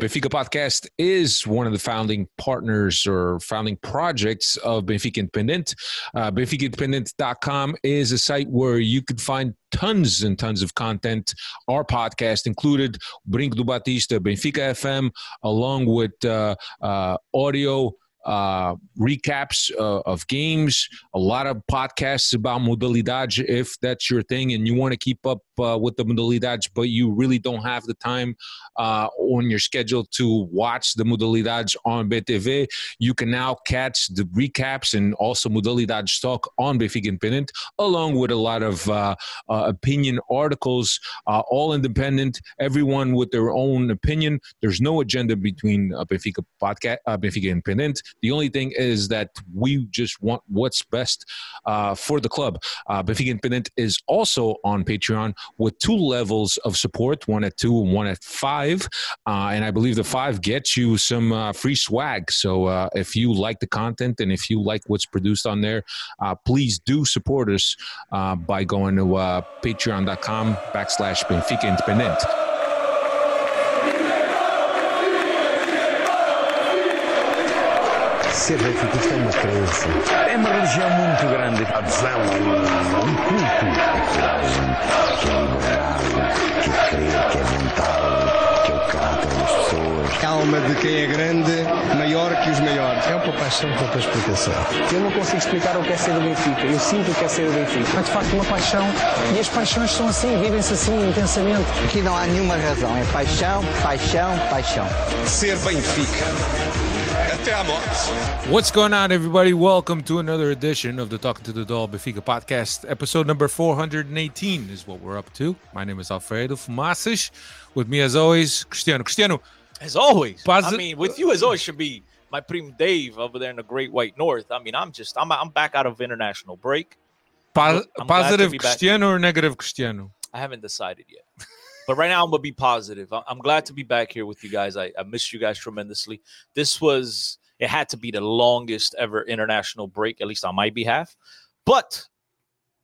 Benfica Podcast is one of the founding partners or founding projects of Benfica Independent. Uh, BenficaIndependent.com is a site where you can find tons and tons of content, our podcast included, Brinco do Batista, Benfica FM, along with uh, uh, audio uh, recaps uh, of games, a lot of podcasts about modalidade if that's your thing and you want to keep up uh, with the modalidades, but you really don't have the time uh, on your schedule to watch the modalidades on BTV. You can now catch the recaps and also modalidades talk on Benfica Independent, along with a lot of uh, uh, opinion articles, all independent, everyone with their own opinion. There's no agenda between Benfica podcast, Benfica Independent. The only thing is that we just want what's best uh, for the club. Uh, Benfica Independent is also on Patreon with two levels of support, one at two and one at five. Uh, and I believe the five gets you some uh, free swag. So uh, if you like the content and if you like what's produced on there, uh, please do support us uh, by going to patreon.com backslash Benfica Independent. Ser benfiquista é uma crença. É uma religião muito grande. A adesão a um, culto. É coragem, que é liberdade, que é crer, que é vontade, que é o caráter das pessoas. Calma de quem é grande, maior que os maiores. É uma paixão com outra explicação. Eu não consigo explicar o que é ser do Benfica. Eu sinto o que é ser do Benfica. É de facto uma paixão e as paixões são assim, vivem-se assim intensamente. Aqui não há nenhuma razão. É paixão, paixão, paixão. Ser Benfica. Até à morte. What's going on, everybody? Welcome to another edition of the Talking to the Doll Benfica podcast. Episode number 418 is what we're up to. My name is Alfredo Fumaças. With me, as always, Cristiano. Cristiano. As always. I mean, with you, as always, should be my primo Dave over there in the Great White North. I mean, I'm just, I'm, I'm back out of international break. Po- I'm glad to positive. Cristiano or negative Cristiano? I haven't decided yet. But right now, I'm gonna be positive. I'm glad to be back here with you guys. I, I missed you guys tremendously. This was it had to be the longest ever international break, at least on my behalf. But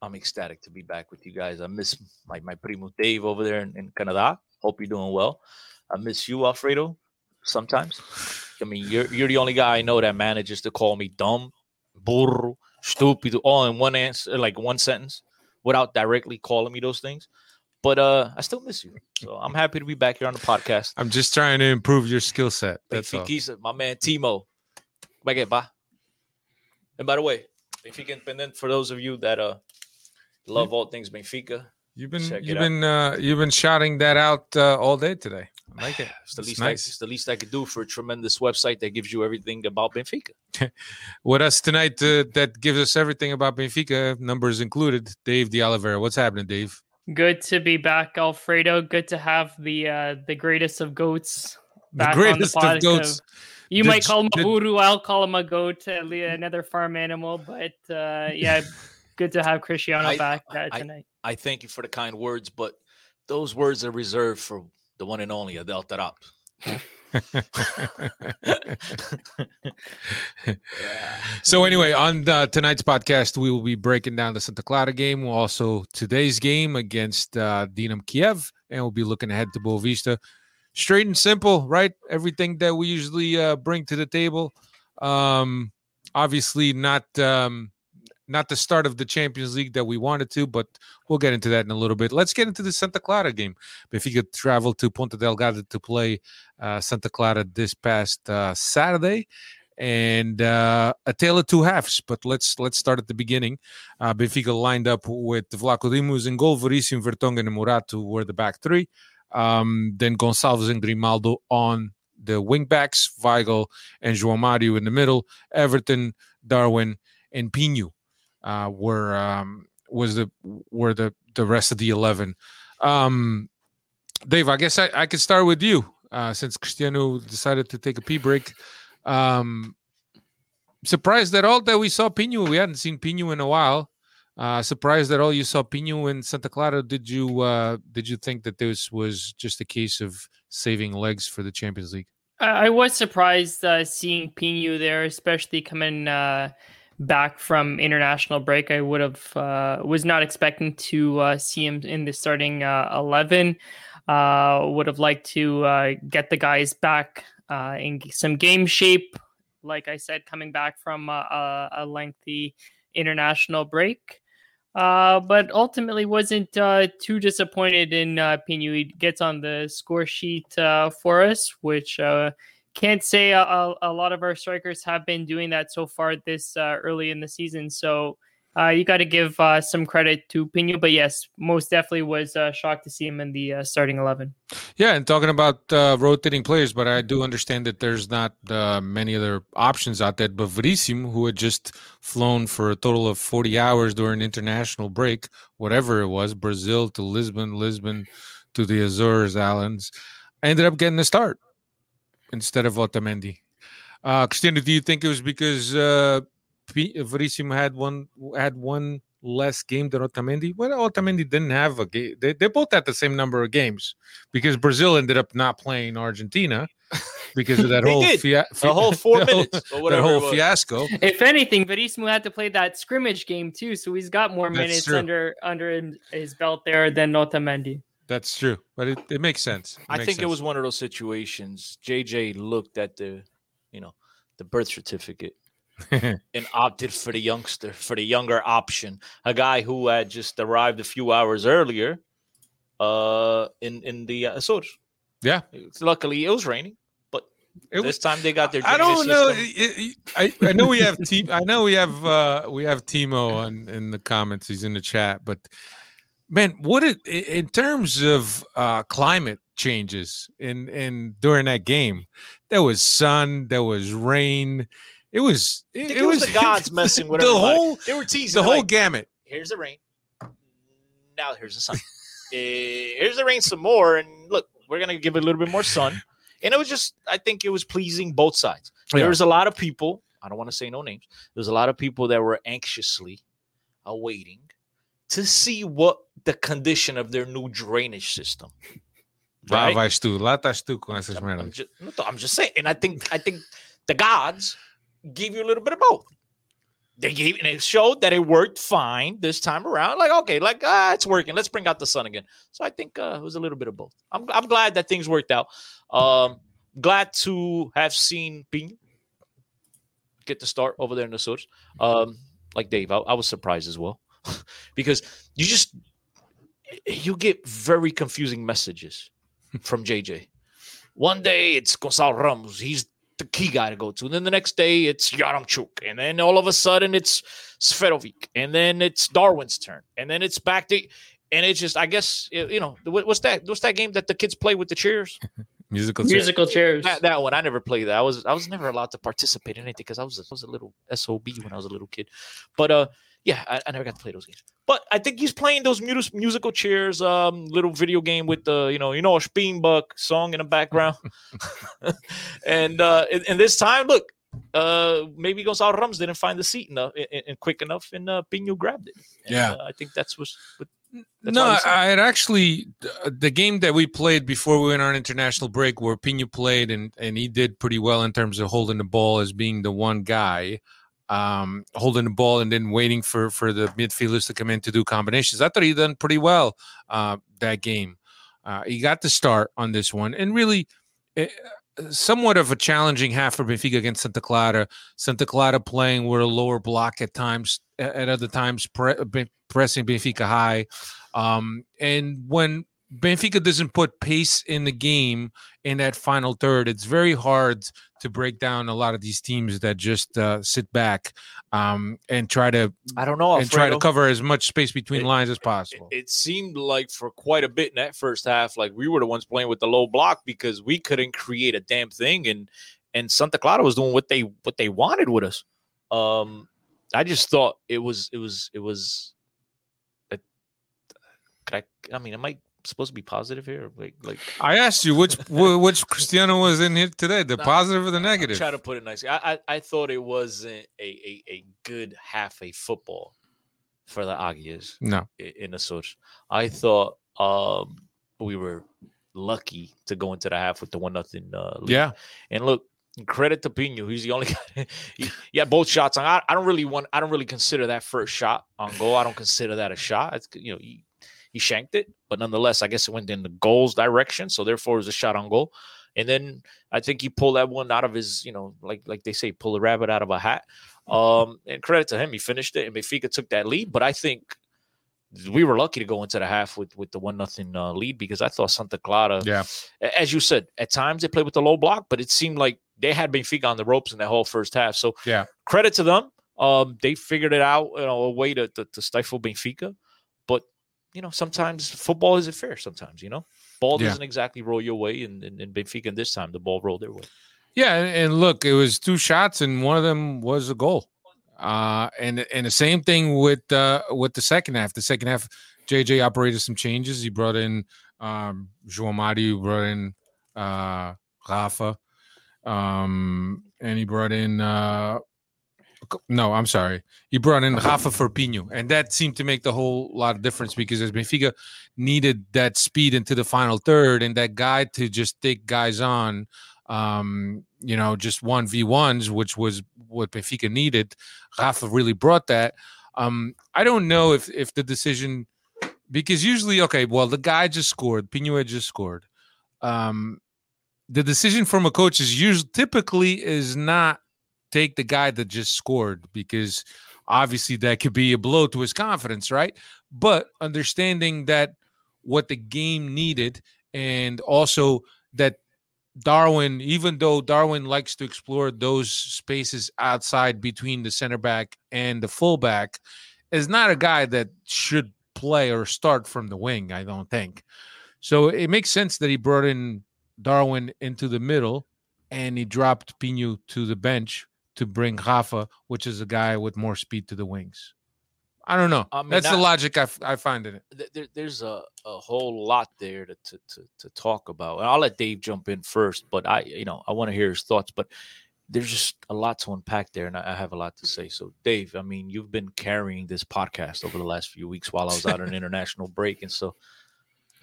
I'm ecstatic to be back with you guys. I miss my, my primo Dave over there in, in Canada. Hope you're doing well. I miss you, Alfredo, sometimes. I mean, you're you're the only guy I know that manages to call me dumb, burro, stupid, all in one answer, like one sentence, without directly calling me those things. But uh, I still miss you. So I'm happy to be back here on the podcast. I'm just trying to improve your skill set. That's all. My man Timo. Back at ba. And by the way, Benfica Independent, for those of you that uh love all things Benfica, You've been you've been uh, you've been shouting that out uh, all day today. I like it. it's the It's least I, nice. it's the least I could do for a tremendous website that gives you everything about Benfica. With us tonight, uh, that gives us everything about Benfica, numbers included. Dave De Oliveira, what's happening, Dave? Good to be back, Alfredo. Good to have the uh, the greatest of goats back the greatest on the of goats. podcast. You The might call him a the- voodoo. I'll call him a goat, uh, li- another farm animal. But uh, yeah, good to have Cristiano I- back uh, I- tonight. I thank you for the kind words, but those words are reserved for the one and only Adel Taarabt. So anyway, on tonight's podcast, we will be breaking down the Santa Clara game, We'll also today's game against uh, Dynamo Kiev, and we'll be looking ahead to Boavista. Straight and simple, right? Everything that we usually uh, bring to the table. Um, obviously, not um, not the start of the Champions League that we wanted to, but we'll get into that in a little bit. Let's get into the Santa Clara game. Benfica traveled to Ponta Delgada to play uh, Santa Clara this past uh, Saturday and uh, a tale of two halves. But let's let's start at the beginning. Uh, Benfica lined up with Vlachodimos in goal, Verissimo, Vertonghen, and Morato were the back three. Um, then Gonçalves and Grimaldo on the wing backs, Weigl and João Mario in the middle, Everton, Darwin, and Pinho uh, were um, was the were the the rest of the eleven. Um, Dave, I guess I, I could start with you uh, since Cristiano decided to take a pee break. Um, surprised at all that we saw Pinho. We hadn't seen Pinho in a while. Uh, surprised that all you saw Pinho in Santa Clara. Did you uh, did you think that this was just a case of saving legs for the Champions League? I, I was surprised uh, seeing Pinho there, especially coming uh, back from international break. I would have uh, was not expecting to uh, see him in the starting uh, eleven. Uh, would have liked to uh, get the guys back uh, in some game shape. Like I said, coming back from a, a lengthy international break. But ultimately wasn't too disappointed in uh, Pinho. He gets on the score sheet for us, which can't say a, a, lot of our strikers have been doing that so far this uh, early in the season. So uh, you got to give uh, some credit to Pinho, but yes, most definitely was uh, shocked to see him in the uh, starting eleven. Yeah, and talking about uh, rotating players, but I do understand that there's not many other options out there. But Verissimo, who had just flown for a total of 40 hours during international break, whatever it was, Brazil to Lisbon, Lisbon to the Azores Islands, ended up getting a start instead of Otamendi. Uh, Christina, do you think it was because Verissimo had one had one less game than Otamendi. Well, Otamendi didn't have a game. They, they both had the same number of games because Brazil ended up not playing Argentina because of that whole fia- the whole four that minutes whole, that whole fiasco. If anything, Verissimo had to play that scrimmage game too, so he's got more That's minutes true. under under his belt there than Otamendi. That's true, but it, it makes sense. It I makes think it was one of those situations. JJ looked at the, you know, the birth certificate and opted for the youngster, for the younger option, a guy who had just arrived a few hours earlier, uh, in in the uh, Azores. Yeah. Luckily it was raining, but It this time they got their. I don't know. It- I, I know we have team. I know we have uh we have Timo on in the comments. He's in the chat, but man, what it in terms of uh climate changes in in during that game? There was sun. There was rain. It was. It, it it was the gods messing with the everybody. whole They were teasing the whole like, gamut. here's the rain. Now here's the sun. Eh, here's the rain some more, and look, we're gonna give it a little bit more sun. And it was just, I think it was pleasing both sides. Yeah. There was a lot of people. I don't want to say no names. There's a lot of people that were anxiously awaiting to see what the condition of their new drainage system. Lá Right? vais tu, lá estás tu com essas I'm, I'm just, I'm just saying, and I think I think the gods give you a little bit of both. They gave and it showed that it worked fine this time around. Like, okay, like ah, it's working. Let's bring out the sun again. So I think uh, it was a little bit of both. I'm I'm glad that things worked out. Um, glad to have seen Pinho get the start over there in the Azores. Um, like Dave, I, I was surprised as well because you just you get very confusing messages from JJ. One day it's Gonzalo Ramos. He's the key guy to go to. And then the next day it's Yaremchuk. And then all of a sudden it's Seferovic. And then it's Darwin's turn. And then it's back to and it's just I guess you you know what- what's that what's that game that the kids play with the chairs? Musical chairs. Musical chairs. That, that one I never played that. I was I was never allowed to participate in anything because I was a, I was a little sob when I was a little kid. But uh yeah, I, I never got to play those games. But I think he's playing those mus- musical chairs, um, little video game with the you know you know a Speenbuck song in the background. and uh and, and this time, look, uh maybe Gonzalo Ramos didn't find the seat enough and, quick enough, and uh, Pinho grabbed it. And, Yeah. uh, I think that's what's. What, that's no, why we said- I had actually uh, the game that we played before we went on international break, where Pinho played and and he did pretty well in terms of holding the ball as being the one guy, um, holding the ball and then waiting for for the midfielders to come in to do combinations. I thought he done pretty well uh, that game. Uh, he got the start on this one, and really. eh, Somewhat of a challenging half for Benfica against Santa Clara. Santa Clara playing with a lower block at times, at at other times pre- pressing Benfica high. Um, and when Benfica doesn't put pace in the game in that final third, it's very hard to break down a lot of these teams that just uh, sit back um, and try to I don't know. and try to cover as much space between It- lines as it- possible. It, seemed like for quite a bit in that first half, like we were the ones playing with the low block because we couldn't create a damn thing, and and Santa Clara was doing what they what they wanted with us. Um, I just thought it was it was it was. A, could I? I mean, am I supposed to be positive here? Like like I asked you which which Cristiano was in here today, the Nah, positive or the I'll negative? Try to put it nicely. I, I I thought it wasn't a a, a good half a football for the Aguias. No, in a such. I thought um we were lucky to go into the half with the one nothing uh lead. yeah, And look, credit to Pinho. He's the only guy. he, he had both shots on. I, I don't really want. I don't really consider that first shot on goal. I don't consider that a shot. It's you know he he shanked it, but nonetheless, I guess it went in the goals direction. So therefore, it was a shot on goal. And then I think he pulled that one out of his, you know, like like they say, pull a rabbit out of a hat. Um, and credit to him, he finished it, and Benfica took that lead. But I think we were lucky to go into the half with with the one nothing uh, lead because I thought Santa Clara, Yeah. as you said, at times they played with the low block, but it seemed like they had Benfica on the ropes in that whole first half. So Yeah. credit to them. Um, they figured it out, you know, a way to, to, to stifle Benfica. But you know, sometimes football isn't fair. Sometimes you know, ball Yeah. doesn't exactly roll your way, and, and, and Benfica this time the ball rolled their way. Yeah, and, and look, it was two shots, and one of them was a goal. Uh, and and the same thing with uh, with the second half. The second half, JJ operated some changes. He brought in um, João brought in uh, Rafa, um, and he brought in. Uh, no, I'm sorry. He brought in Rafa Firpino, and that seemed to make the whole lot of difference because as Benfica needed that speed into the final third and that guy to just take guys on um, you know, just one v ones, which was what Benfica needed. Rafa really brought that. Um, I don't know if if the decision because usually, okay, well, the guy just scored, Pinho had just scored. Um, the decision from a coach is usually typically is not take the guy that just scored because obviously that could be a blow to his confidence, right? But understanding that what the game needed and also that Darwin, even though Darwin likes to explore those spaces outside between the center back and the fullback, is not a guy that should play or start from the wing, I don't think. So it makes sense that he brought in Darwin into the middle and he dropped Pinho to the bench to bring Rafa, which is a guy with more speed to the wings. I don't know. I mean, That's the logic I, f- I find in it. there, there's a, a whole lot there to, to, to, to talk about. And I'll let Dave jump in first, but I, you know, I want to hear his thoughts, but there's just a lot to unpack there. And I, I have a lot to say. So Dave, I mean, you've been carrying this podcast over the last few weeks while I was out on an international break. And so,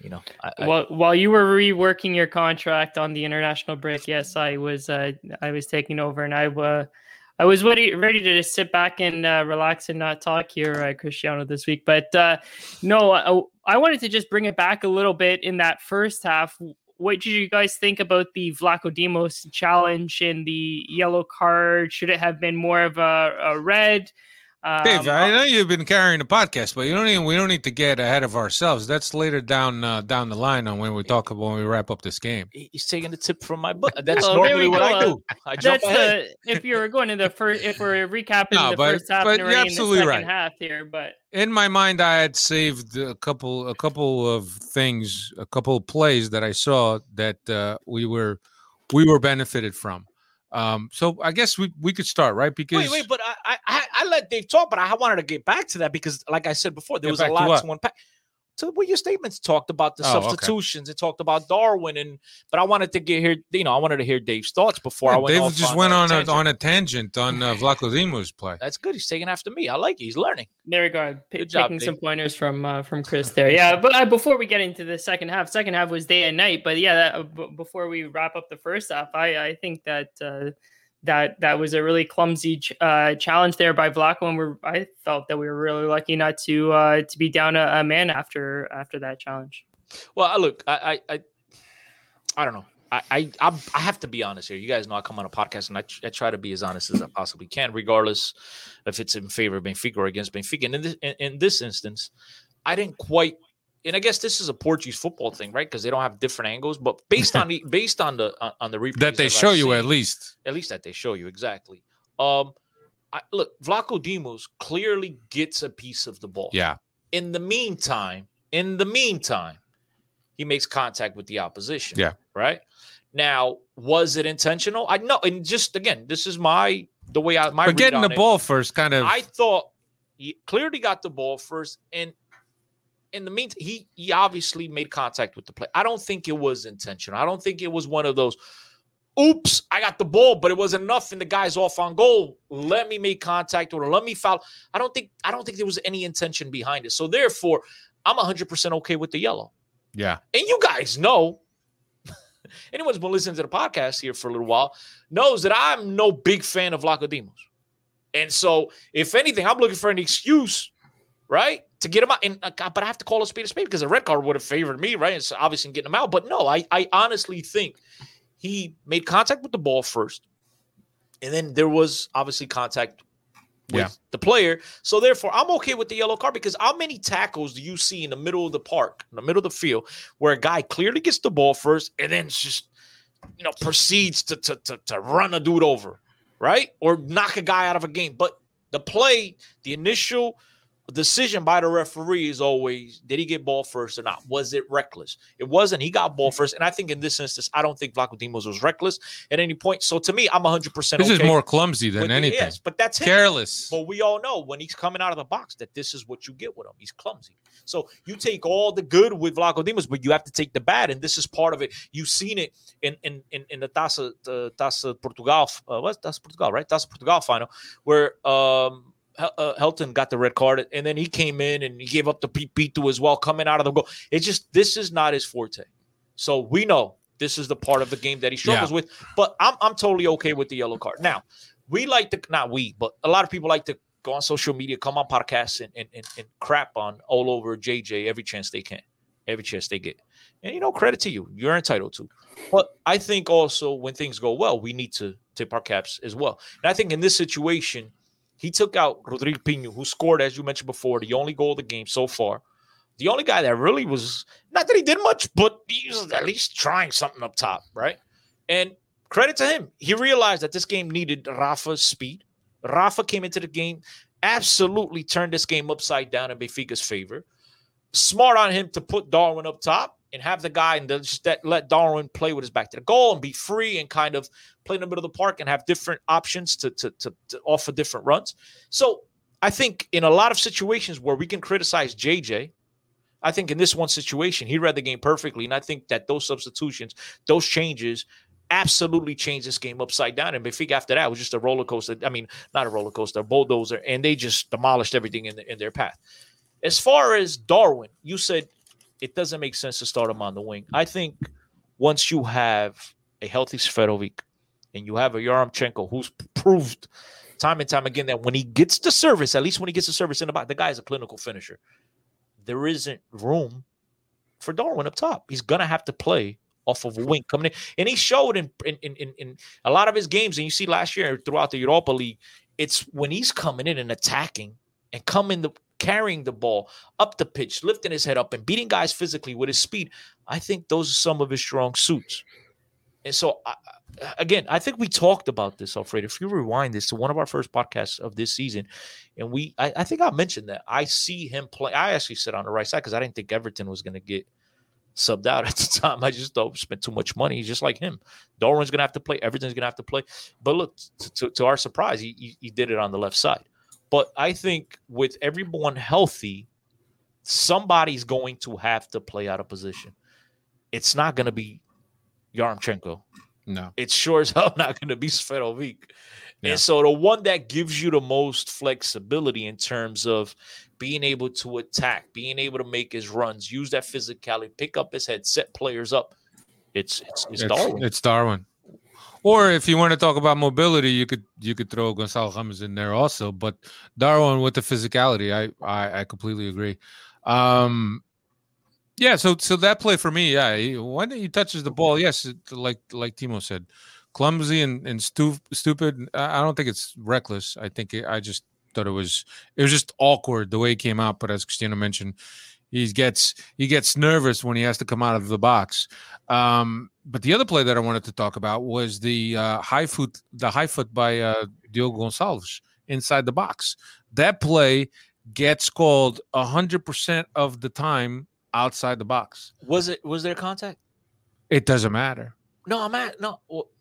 you know, I, I, While while you were reworking your contract on the international break, yes, I was uh, I was taking over, and I uh, I was ready ready to just sit back and uh, relax and not talk here, uh, Cristiano, this week. But uh, no, I, I wanted to just bring it back a little bit in that first half. What did you guys think about the Vlachodimos challenge and the yellow card? Should it have been more of a, a red? Um, Dave, I know you've been carrying the podcast, but you don't even we don't need to get ahead of ourselves. That's later down uh, down the line on when we talk about when we wrap up this game. he's taking the tip from my book. That's Well, normally what go. I do. I jump That's ahead. the if you're going to the first if we're recapping No, the but- first half but and you're already the absolutely right. half here, but In my mind, I had saved a couple a couple of things, a couple of plays that I saw that uh, we were we were benefited from. Um, so I guess we, we could start right because Wait, wait, but I, I I let Dave talk, but I wanted to get back to that because, like I said before, there was a to lot what? to unpack. To what your statements talked about the Oh, okay. substitutions, it talked about Darwin, and but I wanted to get here. You know, I wanted to hear Dave's thoughts before I went. David off just on went a on a, tangent. on a tangent on uh, Vlaco play. That's good. He's taking after me. I like it. He's learning. there we go. P- Good job, taking some pointers from uh, from Chris there. Yeah, but uh, before we get into the second half, second half was day and night. But yeah, that, uh, b- before we wrap up the first half, I I think that. Uh, that that was a really clumsy uh, challenge there by Vlaco, and we're I felt that we were really lucky not to uh, to be down a, a man after after that challenge. Well, look, I, I, I, don't know. I, I, I have to be honest here. You guys know I come on a podcast and I, I try to be as honest as I possibly can, regardless if it's in favor of Benfica or against Benfica. And in this, in, in this instance, I didn't quite. And I guess this is a Portuguese football thing, right? Because they don't have different angles. But based on the based on the on, on the replays That they I've show you seen- at least. at least that they show you exactly. Um, I, look, Vlachodimos clearly gets a piece of the ball. Yeah. In the meantime, in the meantime, he makes contact with the opposition. Yeah. Right. Now, was it intentional? I know, and just again, this is my the way I my But getting the it. ball first kind of I thought he clearly got the ball first, and in the meantime, he he obviously made contact with the play. I don't think it was intentional. I don't think it was one of those. Oops, I got the ball, but it wasn't enough, and the guy's off on goal. Let me make contact or let me foul. I don't think I don't think there was any intention behind it. So therefore, I'm 100 percent okay with the yellow. yeah. And you guys know, anyone's been listening to the podcast here for a little while knows that I'm no big fan of Vlachodimos. And so, if anything, I'm looking for an excuse, right? To get him out. And uh, but I have to call a spade a spade because a red card would have favored me, right? It's obviously getting him out. But no, I, I honestly think he made contact with the ball first. And then there was obviously contact with Yeah. the player. So therefore, I'm okay with the yellow card because how many tackles do you see in the middle of the park, in the middle of the field, where a guy clearly gets the ball first and then just you know proceeds to to to, to run a dude over, right? Or knock a guy out of a game. But the play, the initial decision by the referee is always did he get ball first or not? Was it reckless? It wasn't. He got ball first. And I think in this instance, I don't think Vlachodimos was reckless at any point. So to me, I'm 100% This is more clumsy than anything. Yes, but that's him. Careless. But we all know when he's coming out of the box that this is what you get with him. He's clumsy. So you take all the good with Vlachodimos, but you have to take the bad, and this is part of it. You've seen it in in in, in the Taça the Taça Portugal. Uh, what's Taça Portugal, right? Taça Portugal final, where um uh, Helton got the red card, and then he came in and he gave up the P2 as well, coming out of the goal. It's just this is not his forte. So we know this is the part of the game that he struggles with. But I'm I'm totally okay with the yellow card. Now, we like to not we, but a lot of people like to go on social media, come on podcasts, and and, and, and crap on all over JJ every chance they can, every chance they get. And you know, credit to you, you're entitled to. But I think also when things go well, we need to tip our caps as well. And I think in this situation, he took out Rodrigo Pinho, who scored, as you mentioned before, the only goal of the game so far. The only guy that really was not that he did much, but he was at least trying something up top, right? And credit to him. He realized that this game needed Rafa's speed. Rafa came into the game, absolutely turned this game upside down in Benfica's favor. Smart on him to put Darwin up top and have the guy and just that let Darwin play with his back to the goal and be free and kind of play in the middle of the park and have different options to, to, to, to offer different runs. So I think in a lot of situations where we can criticize JJ, I think in this one situation, he read the game perfectly. And I think that those substitutions, those changes absolutely changed this game upside down. And Benfica after that was just a roller coaster. I mean, not a roller coaster, a bulldozer, and they just demolished everything in, the, in their path. As far as Darwin, you said it doesn't make sense to start him on the wing. I think once you have a healthy Seferovic and you have a Yaremchuk who's proved time and time again that when he gets the service, at least when he gets the service in the box, the guy is a clinical finisher. There isn't room for Darwin up top. He's gonna have to play off of a wing coming in, and he showed in, in in in a lot of his games. And you see last year throughout the Europa League, it's when he's coming in and attacking and coming the carrying the ball up the pitch, lifting his head up and beating guys physically with his speed. I think those are some of his strong suits. And so, I, again, I think we talked about this, Alfredo. If you rewind this to one of our first podcasts of this season, and we, I, I think I mentioned that I see him play. I actually sit on the right side because I didn't think Everton was going to get subbed out at the time. I just we spent too much money. He's just like him. Darwin's going to have to play. Everton's going to have to play. But look, to, to, to our surprise, he, he, he did it on the left side. But I think with everyone healthy, somebody's going to have to play out of position. It's not going to be Yaremchuk. No. It's sure as hell not going to be Seferovic. Yeah. And so the one that gives you the most flexibility in terms of being able to attack, being able to make his runs, use that physicality, pick up his head, set players up. It's it's, it's, It's, Darwin. it's Darwin. Or if you want to talk about mobility, you could you could throw Gonzalo Ramos in there also. But Darwin with the physicality, I I, I completely agree. Um, yeah, so so that play for me, yeah. He, when he touches the ball, yes, like like Timo said, clumsy and and stu- stupid. I I don't think it's reckless. I think it, I just thought it was it was just awkward the way it came out. But as Christina mentioned, he gets he gets nervous when he has to come out of the box. Um, but the other play that I wanted to talk about was the uh, high foot the high foot by uh, Diogo Gonçalves inside the box. That play gets called hundred percent of the time outside the box. Was it was there contact? It doesn't matter. No, I'm at no.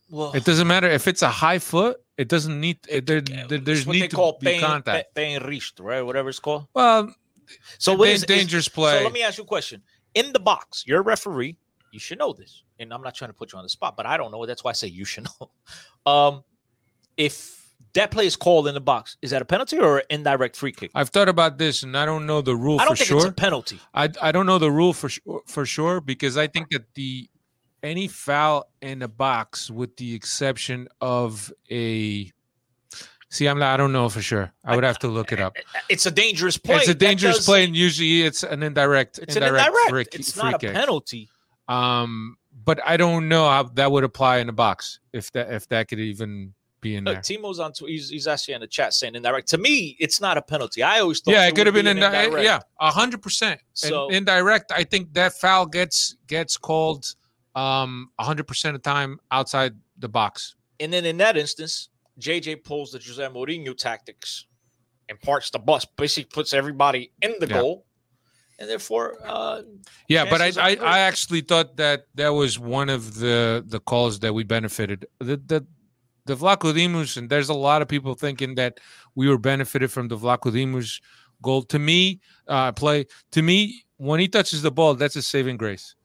Well, It doesn't matter if it's a high foot. It doesn't need. It, there, there- there's what need they to call be contact. paying richt, right? Whatever it's called. Well, So what is- dangerous play. So let me ask you a question. In the box, you're a referee. You should know this. And I'm not trying to put you on the spot, but I don't know. That's why I say you should know. Um, if that play is called in the box, is that a penalty or an indirect free kick? I've thought about this, and I don't know the rule I don't for think sure. it's a penalty. I I don't know the rule for sure for sure because I think that the any foul in the box, with the exception of a See, I'm not, I don't know for sure. I would have to look it up. It's a dangerous play. It's a dangerous does- play, and usually it's an indirect, It's an indirect, indirect. free, it's free not a penalty. Um, but I don't know how that would apply in the box if that if that could even be in Look, there. Timo's on. Tw- he's, he's actually in the chat saying indirect. To me, it's not a penalty. I always thought Yeah, it could have been be in an indirect. yeah, a hundred percent. So- And indirect, I think that foul gets gets called um a hundred percent of the time outside the box. And then in that instance, JJ pulls the Jose Mourinho tactics and parks the bus. Basically, puts everybody in the Yeah. goal, and therefore, uh, Yeah, but I, I. I actually thought that that was one of the the calls that we benefited. The the the Vlachodimos, and there's a lot of people thinking that we were benefited from the Vlachodimos goal. To me, uh play to me when he touches the ball, that's a saving grace.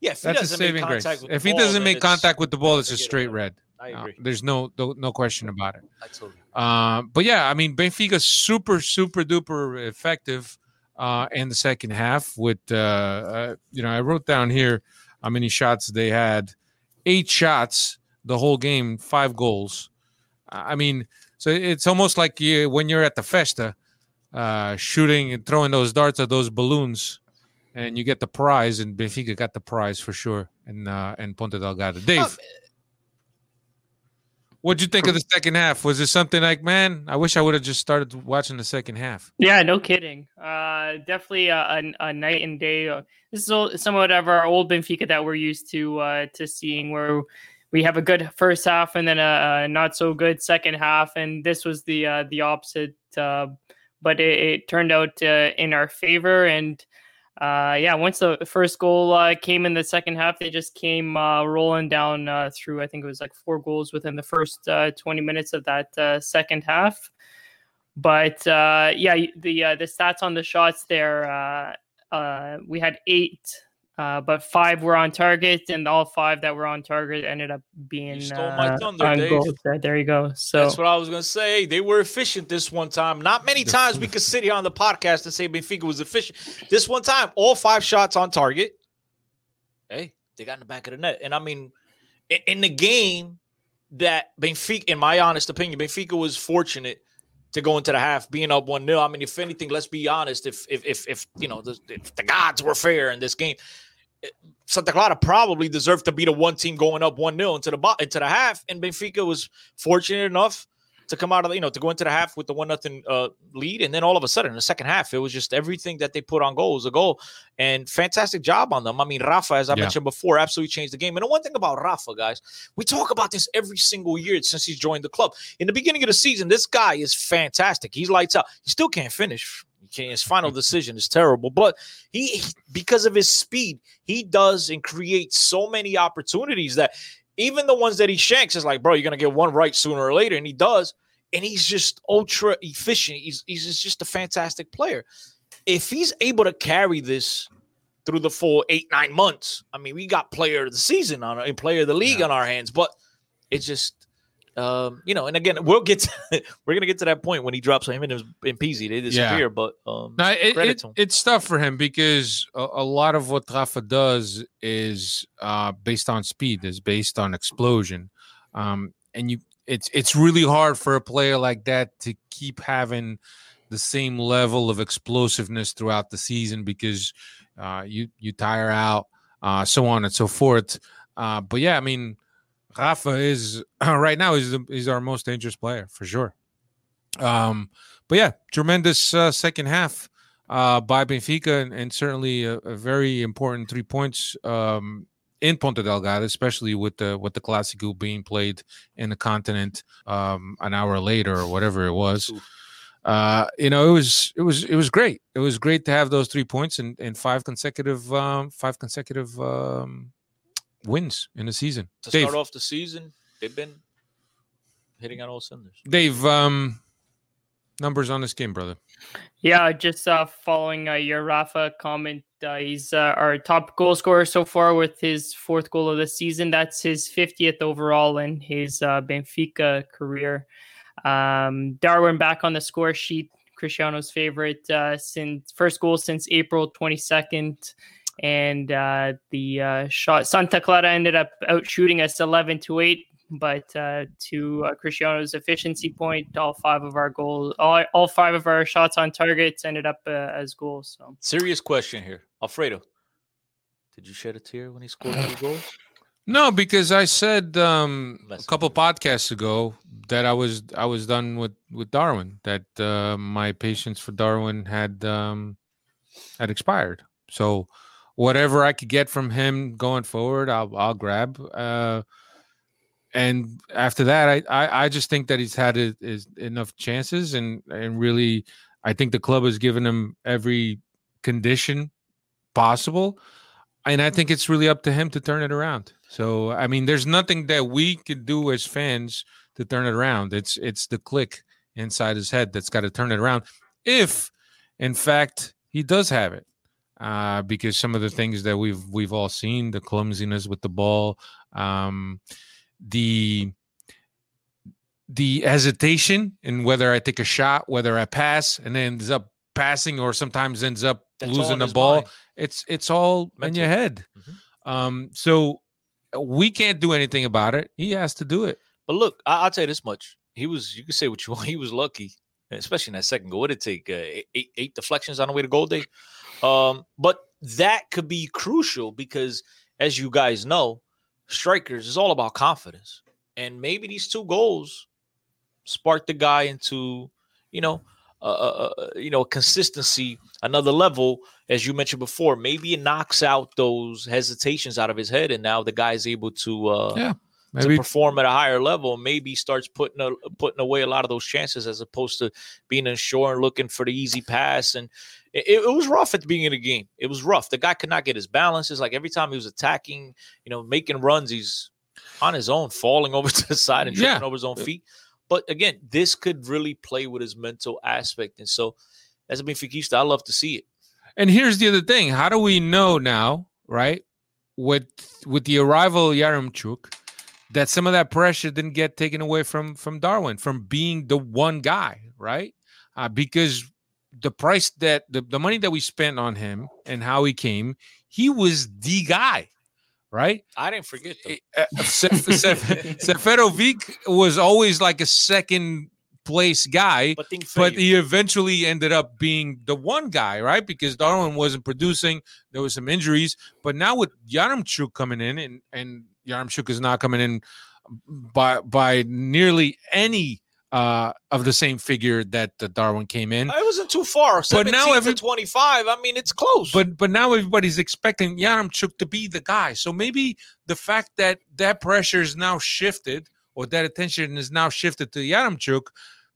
yeah, if he That's a saving grace. If he doesn't make contact with the ball, it's a straight red. I Uh, agree. there's no, no no question about it. I totally. Um, but yeah, I mean, Benfica super, super duper effective uh, in the second half. With uh, uh, you know, I wrote down here how many shots they had. Eight shots the whole game, five goals. I mean, so it's almost like you when you're at the festa, uh, shooting and throwing those darts at those balloons, and you get the prize. And Benfica got the prize for sure. And uh, and Ponta Delgada, Dave. What'd you think of the second half? Was it something like, man, I wish I would have just started watching the second half? Yeah, no kidding. Uh, definitely a, a, a night and day. Uh, This is somewhat of our old Benfica that we're used to uh, to seeing, where we have a good first half and then a, a not so good second half, and this was the uh, the opposite. Uh, but it, it turned out uh, in our favor, and uh, yeah, once the first goal uh, came in the second half, they just came uh, rolling down uh, through. I think it was like four goals within the first uh, 20 minutes of that uh, second half. But yeah, the the stats on the shots there, we had eight, uh, but five were on target, and all five that were on target ended up being stole my uh, thunder, on Dave. goals. There, there you go. So That's what I was gonna say. They were efficient this one time. Not many times we could sit here on the podcast and say Benfica was efficient. This one time, all five shots on target. Hey, they got in the back of the net, and I mean, in, in the game that Benfica, in my honest opinion, Benfica was fortunate to go into the half being up one 0 I mean, if anything, let's be honest. If if if, if you know the, if the gods were fair in this game, Santa Clara probably deserved to be the one team going up one 0 into the into the half, and Benfica was fortunate enough to come out of the, you know to go into the half with the one nothing uh, lead, and then all of a sudden in the second half, it was just everything that they put on goal was a goal, and fantastic job on them. I mean, Rafa, as I Yeah. mentioned before, absolutely changed the game. And the one thing about Rafa, guys, we talk about this every single year since he's joined the club. In the beginning of the season, this guy is fantastic. He's lights out. He still can't finish. Can't, his final decision is terrible, but he, because of his speed, he does and creates so many opportunities that even the ones that he shanks is like, bro, you're gonna get one right sooner or later, and he does. And he's just ultra efficient. He's he's just a fantastic player. If he's able to carry this through the full eight nine months, I mean, we got player of the season on our player of the league on our hands. But it's just, um, you know, and again, we'll get to, we're gonna get to that point when he drops him and his and Peasy. They disappear, but um, No, it, it- it's tough for him because a, a lot of what Rafa does is uh, based on speed, is based on explosion, um, and you it's it's really hard for a player like that to keep having the same level of explosiveness throughout the season because uh, you you tire out, uh, so on and so forth. Uh, but yeah, I mean, Rafa is right now is is our most dangerous player for sure. Um, but yeah, tremendous uh, second half uh, by Benfica, and, and certainly a, a very important three points um, in Ponta Delgada, especially with the with the Clásico being played in the continent um, an hour later or whatever it was. Uh, you know, it was it was it was great. It was great to have those three points and, and five consecutive um, five consecutive um, wins in the season. to Dave, start off the season, they've been hitting on all cylinders. Dave, um, numbers on this game, brother. Yeah, just uh, following uh, your Rafa comment, uh, he's uh, our top goal scorer so far with his fourth goal of the season. That's his 50th overall in his uh, Benfica career. Um, Darwin back on the score sheet, Cristiano's favorite uh, since first goal since April 22nd. And uh, the uh, shot Santa Clara ended up out shooting us 11 to 8. But uh, to uh, Cristiano's efficiency point, all five of our goals, all, all five of our shots on targets ended up uh, as goals. So Serious question here, Alfredo. Did you shed a tear when he scored two goals? No, because I said um, a couple podcasts ago that I was I was done with with Darwin. That uh, my patience for Darwin had um, had expired. So whatever I could get from him going forward, I'll I'll grab. Uh, and after that, I, I I just think that he's had it, is enough chances, and and really, I think the club has given him every condition possible and I think it's really up to him to turn it around. So I mean, there's nothing that we could do as fans to turn it around. It's it's the click inside his head that's got to turn it around. If, in fact, he does have it, uh, because some of the things that we've we've all seen, the clumsiness with the ball, um, the the hesitation in whether I take a shot, whether I pass, and then ends up passing, or sometimes ends up That's losing the ball mind. it's it's all in your Mental. head Mhm. um so we can't do anything about it he has to do it But look, I, I'll tell you this much: he was. You can say what you want. He was lucky, especially in that second goal. What did it take? Uh, eight, eight deflections on the way to goal day. Um, but that could be crucial because, as you guys know, strikers is all about confidence, and maybe these two goals sparked the guy into, you know, uh, uh, you know, consistency, another level. As you mentioned before, maybe it knocks out those hesitations out of his head, and now the guy's able to. Uh, Yeah, to perform at a higher level, maybe starts putting a, putting away a lot of those chances as opposed to being unsure and looking for the easy pass. And it, it was rough at the beginning of the game. It was rough. The guy could not get his balance. It's like every time he was attacking, you know, making runs, he's on his own, falling over to the side and tripping Yeah. over his own feet. But again, this could really play with his mental aspect. And so, as a Benfiquista, I love to see it. and here's the other thing how do we know now right with with the arrival of Yaremchuk that some of that pressure didn't get taken away from from Darwin from being the one guy right uh, because the price that the, the money that we spent on him and how he came he was the guy right I didn't forget uh, Sef- Sef- Seferovic was always like a second place guy, But, but he eventually ended up being the one guy, right? Because Darwin wasn't producing. There was some injuries, but now with Yaremchuk coming in, and and Yaremchuk is not coming in by by nearly any uh of the same figure that uh, Darwin came in. it wasn't too far. But now 17 every- to 25. I mean, it's close. But but now everybody's expecting Yaremchuk to be the guy. So maybe the fact that that pressure is now shifted or that attention is now shifted to Yaremchuk,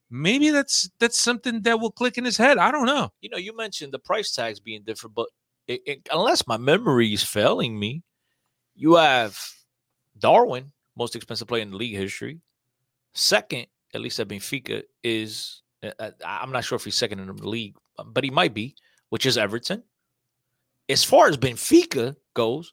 maybe that's that's something that will click in his head. I don't know. you know, you mentioned the price tags being different, but it, it, unless my memory is failing me, you have Darwin, most expensive player in the league history. Second, at least at Benfica, is uh, uh, I'm not sure if he's second in the league, but he might be, which is Everton. As far as Benfica goes,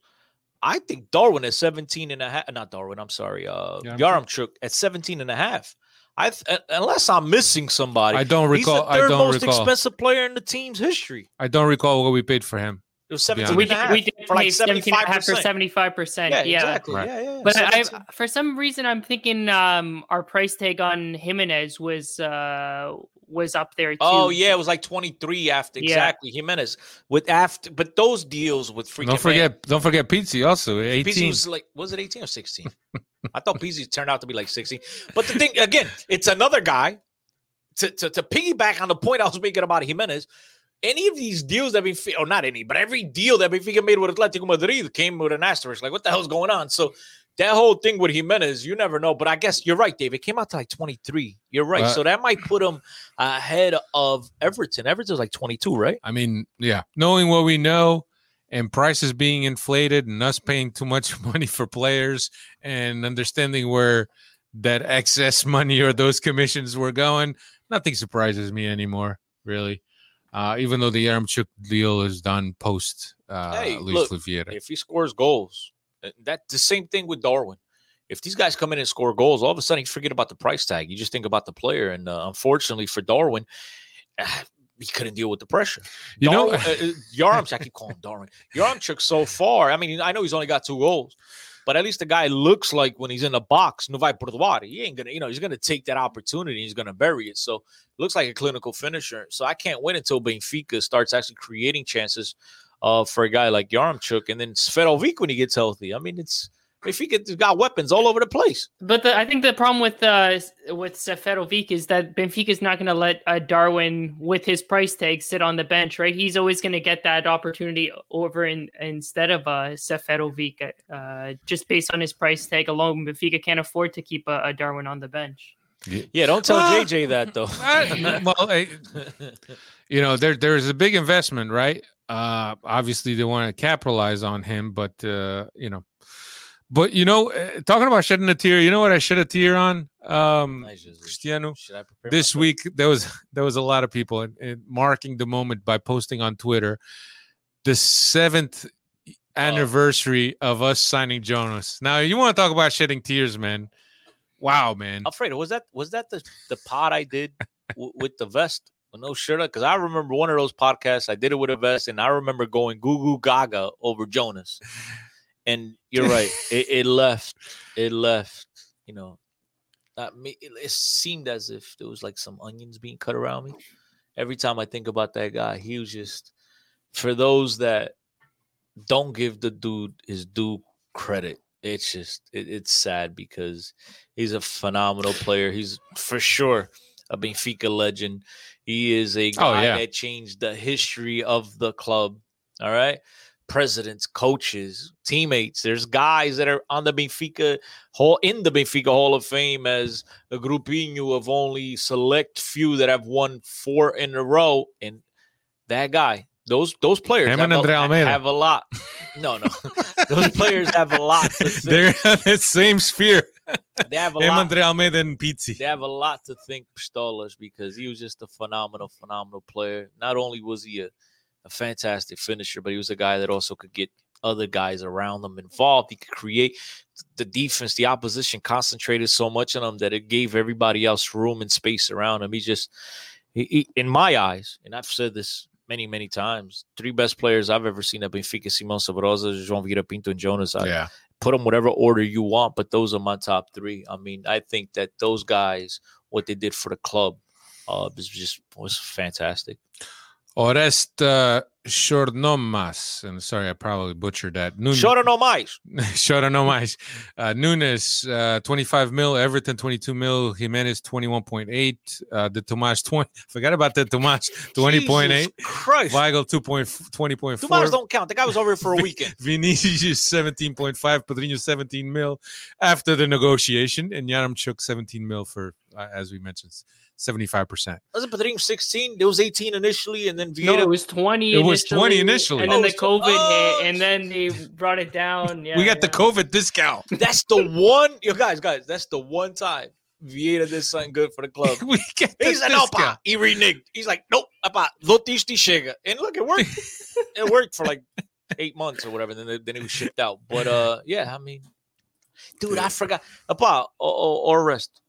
I think Darwin at 17 and a half, not Darwin, I'm sorry, uh? Yaremchuk at 17 and a half. I th- unless I'm missing somebody, I don't He's recall. the I third don't most recall. expensive player in the team's history. I don't recall what we paid for him. It was 17 we and a did, half we did for like pay 17 and for 75%. 75%. Yeah, Yeah, exactly. Right. Yeah, yeah. But I, for some reason, I'm thinking um, our price tag on Jimenez was uh, was up there too. oh yeah, it was like 23 after Yeah. exactly Jimenez with after, but those deals with freaking Don't forget. Don't forget Pizzi also. Man, Pizzi Eighteen. was like was it 18 or 16? I thought Pizzi turned out to be like 16. But the thing again, it's another guy to, to, to piggyback on the point I was making about Jimenez. Any of these deals that Benfica, or not any, but every deal that Benfica made with Atletico Madrid came with an asterisk. Like, what the hell's going on? So that whole thing with Jimenez, you never know. But I guess you're right, David. Came out to like 23. You're right. Uh, so that might put him ahead of Everton. Everton's like 22, right? I mean, yeah, knowing what we know and prices being inflated and us paying too much money for players and understanding where that excess money or those commissions were going, nothing surprises me anymore, really. Uh, even though the Yaremchuk deal is done post uh, Hey, Luis look, if he scores goals, uh, that's the same thing with Darwin. If these guys come in and score goals, all of a sudden you forget about the price tag. You just think about the player. And uh, unfortunately for Darwin, he couldn't deal with the pressure. You know- Darwin, uh, uh, Yaremchuk, I keep calling him Darwin. Yaremchuk so far. I mean, I know he's only got two goals, but at least the guy looks like when he's in the box, no vai por doar. He ain't gonna, you know, he's gonna take that opportunity. He's gonna bury it. So looks like a clinical finisher. So I can't wait until Benfica starts actually creating chances uh, for a guy like Yaremchuk and then Seferovic when he gets healthy. I mean, it's Benfica's got weapons all over the place. But the, I think the problem with uh, with Seferovic is that Benfica is not going to let uh, Darwin, with his price tag, sit on the bench. Right? He's always going to get that opportunity over in, instead of uh, Seferovic, uh, just based on his price tag alone. Benfica can't afford to keep a, a Darwin on the bench. Yeah, don't tell Ah. JJ that though. I- well, I- you know, there there's a big investment, right? Uh, obviously, they want to capitalize on him, but uh, you know, but you know, uh, talking about shedding a tear, you know what I shed a tear on, um, Cristiano. Should I prepare This week there was there was a lot of people and, and marking the moment by posting on Twitter the seventh anniversary of us signing Jonas. Now, you want to talk about shedding tears, man? Wow, man. Alfredo, was that was that the the pod I did w- with the vest with no shirt? Because I remember one of those podcasts. I did it with a vest, and I remember going goo goo gaga over Jonas. And you're right, it, it left. It left. You know, that me. It, seemed as if there was like some onions being cut around me. Every time I think about that guy, he was just. For those that don't give the dude his due credit, it's just it, it's sad because he's a phenomenal player. He's for sure a Benfica legend. He is a oh, guy yeah. that changed the history of the club. All right. Presidents, coaches, teammates. There's guys that are on the Benfica hall in the Benfica Hall of Fame as a groupinho of only select few that have won four in a row. And that guy, those those players have, a, have a lot. No, no. those players have a lot. They're in the same sphere. They have a Him, lot. Andre Almeida, and Pizzi. They have a lot to think, Pistolas because he was just a phenomenal, phenomenal player. Not only was he a, a fantastic finisher, but he was a guy that also could get other guys around him involved. He could create the defense, the opposition concentrated so much on him that it gave everybody else room and space around him. He just, he, he, in my eyes, and I've said this many, many times, three best players I've ever seen at Benfica: Simão Sabrosa, João Vieira Pinto, and Jonas. I, Yeah. put them whatever order you want, but those are my top three. I mean, I think that those guys, what they did for the club, uh, was just was fantastic. Orest uh, Shornomas. And sorry, I probably butchered that. Nun- Short no mais. Shornomas. Uh, Nunes, uh, 25 mil. Everton, 22 mil. Jimenez, 21.8. Uh, the Tomas, 20. Forgot about the Tomas, 20.8. Jesus Christ. Weigl, 2.20.4. Tomas don't count. The guy was over here for a weekend. Vinicius 17.5, Pedrinho 17 mil after the negotiation, and Yaremchuk 17 mil for, uh, as we mentioned, 75%. Wasn't Pedrinho 16? There was 18 initially, and then No, it was twenty. It was 20 initially. and then Oh, the COVID oh, hit, and then they brought it down. Yeah, we got the. COVID discount. that's the one. Yo, guys, guys, that's the one time Vieira did something good for the club. we get the He's like, no, discount. pa, he reneged. He's like, nope, apa, Lotisti chega. And look, it worked. it worked for like eight months or whatever. Then, then it was shipped out. But uh, yeah, I mean, dude, I forgot. Apa, or, or, or rest.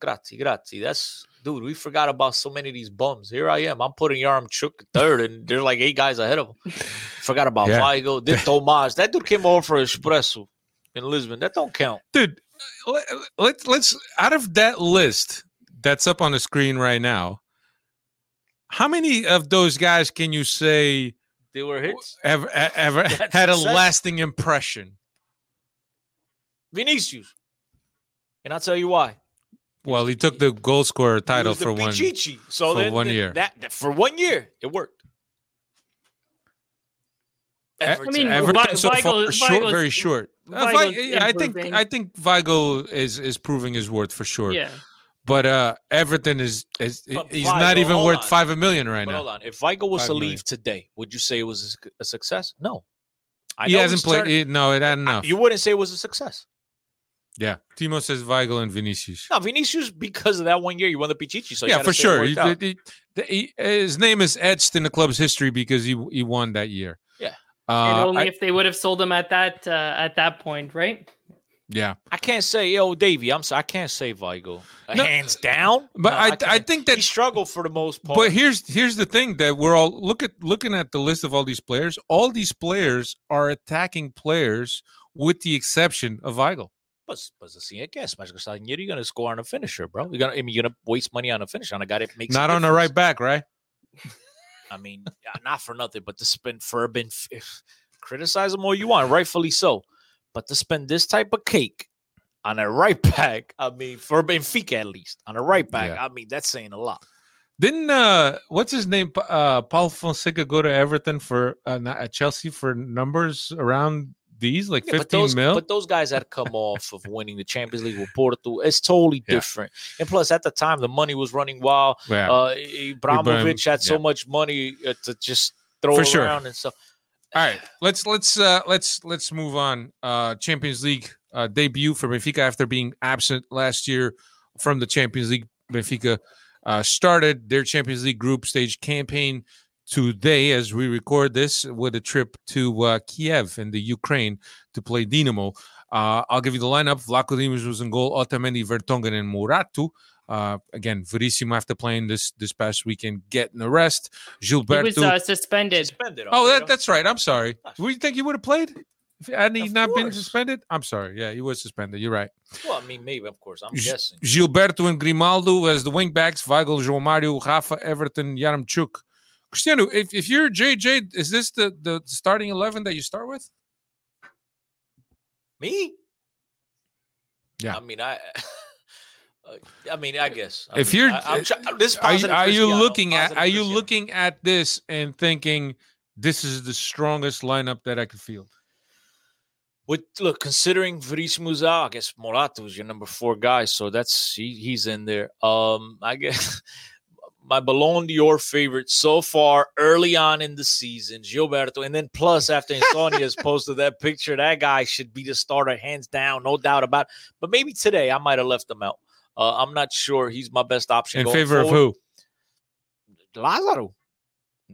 Grazie, grazie. That's dude. We forgot about so many of these bums. Here I am. I'm putting Yaremchuk third, and there's like eight guys ahead of him. Forgot about Yeah. Vigo. Then Tomas. That dude came over for espresso in Lisbon. That don't count. Dude, let, let's, let's, out of that list that's up on the screen right now, how many of those guys can you say They were hits. ever, ever That's had a success. lasting impression? Vinicius. And I'll tell you why. Well, he took the goal scorer title for one. Pichichi. So for then, one then year. That, that- for one year, it worked. Everton. mean, Everton Vi- so far, Vigo- short, Vigo's- very short. Uh, Vi- I think improving. I think Vigo is is proving his worth for sure. Yeah, But uh Everton is is But he's Vigo, not even worth on. five a million right but now. hold on. If Vigo was Five to million. leave today, would you say it was a success? No. I He hasn't played. turned- he- no, it hadn't enough. You wouldn't say it was a success. Yeah, Timo says Vigo and Vinicius. No, Vinicius, because of that one year, you won the Pichichi. So yeah, for sure. worked He- he- he- his name is etched in the club's history because he he won that year. Yeah. Uh, and only I- if they would have sold him at that uh, at that point, right? Yeah, I can't say, yo, Davey. I'm sorry, I can't say Vigo Uh, No, hands down. but No, I I, can't. think he that. struggled for the most part. But here's here's the thing that we're all look at looking at the list of all these players. All these players are attacking players, with the exception of Weigl. But but assim é que é. Mas you're gonna score on a finisher, bro. You're gonna I mean you're gonna waste money on a finisher on a guy that makes Not on the right back, right? I mean, not for nothing, but to spend for been criticize him all you want, rightfully so. But to spend this type of cake on a right back, I mean, for Benfica at least, on a right back, Yeah. I mean, that's saying a lot. Didn't uh what's his name? Uh Paul Fonseca go to Everton for uh, not at Chelsea for numbers around these like Yeah, but 15 those, mil? but those guys had come off of winning the Champions League with Porto. It's totally Yeah. different. And plus, at the time, the money was running wild. yeah. Uh, Abramovich had so much money uh, to just throw For sure. around and stuff. All right, let's let's uh let's let's move on. Uh Champions League uh debut for Benfica after being absent last year from the Champions League. Benfica uh started their Champions League group stage campaign today as we record this with a trip to uh, Kiev in the Ukraine to play Dinamo. Uh, I'll give you the lineup. Vlachodimos was in goal, Otamendi, Vertonghen, and Morato. Uh, again, Verissimo after playing this this past weekend, getting a rest. He Gilberto. was uh, suspended. Suspended. Oh, that, that's right. I'm sorry. Gosh. Would you think he would have played? If had he Of not been suspended? I'm sorry. Yeah, he was suspended. You're right. well, I mean, maybe, of course. I'm J- guessing. Gilberto and Grimaldo as the wing backs. Weigl, João Mario, Rafa, Everton, Yaremchuk. Cristiano, if, if you're JJ, is this the, the starting 11 that you start with? Me? Yeah. I mean, I. uh, I mean, I guess. I If mean, you're- I, I'm, try- this is Are you, are you looking at are you looking at this and thinking this is the strongest lineup that I could field? With look, considering Verissimo's out, I guess Morato is your number four guy, so that's he, he's in there. Um, I guess my Ballon d'Or favorite so far early on in the season, Gilberto, and then plus after Insomnia has posted that picture, that guy should be the starter hands down, no doubt about. It. But maybe today I might have left him out. Uh, I'm not sure he's my best option In favor of who? Lazaro.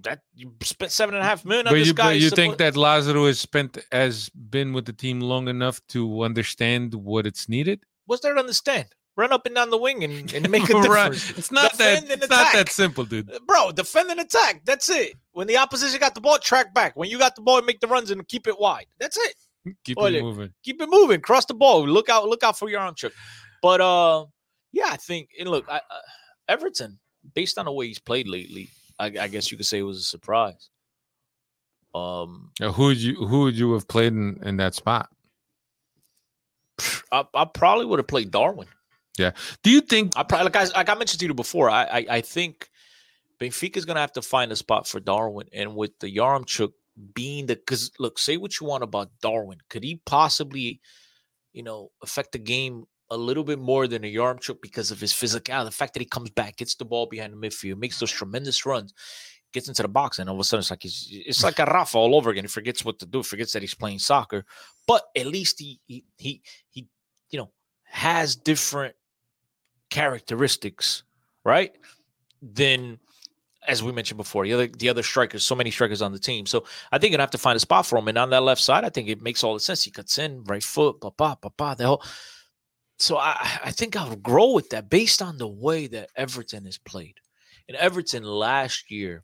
That you spent seven and a half million on But this you, guy. but you think that Lazaro has spent has been with the team long enough to understand what it's needed? what's there to understand? Run up and down the wing and, and make a difference. It's not that Defend it's not that simple, dude. Bro, defend and attack. That's it. When the opposition got the ball, track back. When you got the ball, make the runs and keep it wide. That's it. Keep Oye, it moving. Keep it moving. Cross the ball. Look out. Look out for your arm trick. But uh, yeah, I think. And look, I, uh, Everton, based on the way he's played lately, I, I guess you could say it was a surprise. Um, Uh, who would you who would you have played in, in that spot? I, I probably would have played Darwin. Do you think I probably like I, like I mentioned to you before. I I, I think Benfica is going to have to find a spot for Darwin, and with the Yaremchuk being the because look, say what you want about Darwin, could he possibly, you know, affect the game a little bit more than a Yaremchuk because of his physicality, the fact that he comes back, gets the ball behind the midfield, makes those tremendous runs. Gets into the box, and all of a sudden it's like he's it's like a Rafa all over again. He forgets what to do, forgets that he's playing soccer. But at least he he he, he you know has different characteristics, right? Then, as we mentioned before, the other the other strikers, so many strikers on the team. So I think you're gonna have to find a spot for him. And on that left side, I think it makes all the sense. He cuts in, right foot, papa, papa, the whole. So I, I think I'll grow with that based on the way that Everton has played. And Everton last year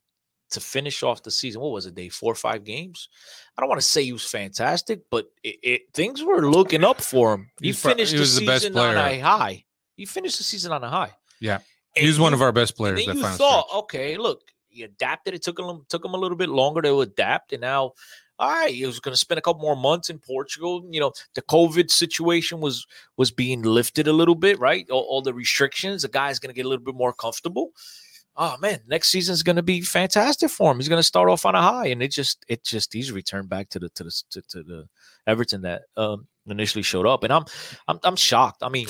to finish off the season, what was it, day four or five games? I don't want to say he was fantastic, but it, it things were looking up for him. He pro- finished he the the season on a high. He finished the season on a high. Yeah. And he was one of our best players then that you thought, stretch. okay, look, he adapted. It took him took him a little bit longer to adapt, and now, all right, he was going to spend a couple more months in Portugal. You know, the COVID situation was was being lifted a little bit, right? All, all the restrictions, the guy's going to get a little bit more comfortable. Oh man, next season's going to be fantastic for him. He's going to start off on a high, and it just it just he's returned back to the to the to, to the Everton that um, initially showed up, and I'm I'm I'm shocked. I mean,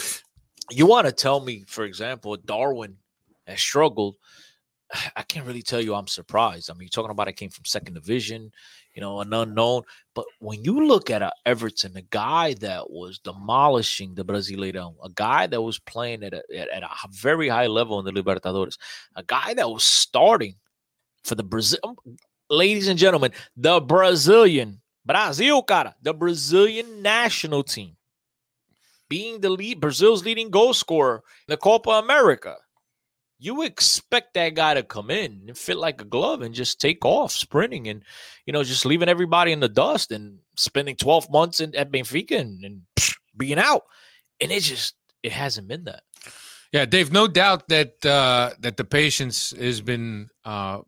you want to tell me, for example, Darwin has struggled. I can't really tell you I'm surprised. I mean, you're talking about I came from second division, you know, an unknown. But when you look at a Everton, a guy that was demolishing the Brasileirão, a guy that was playing at a, at, at a very high level in the Libertadores, a guy that was starting for the Brazil, um, ladies and gentlemen, the Brazilian, Brazil, cara, the Brazilian national team. Being the lead Brazil's leading goal scorer in the Copa America. You expect that guy to come in and fit like a glove and just take off sprinting and you know just leaving everybody in the dust and spending 12 months in, at Benfica and, and being out. And it just it hasn't been that. Yeah, Dave. No doubt that uh, that the patience has been uh,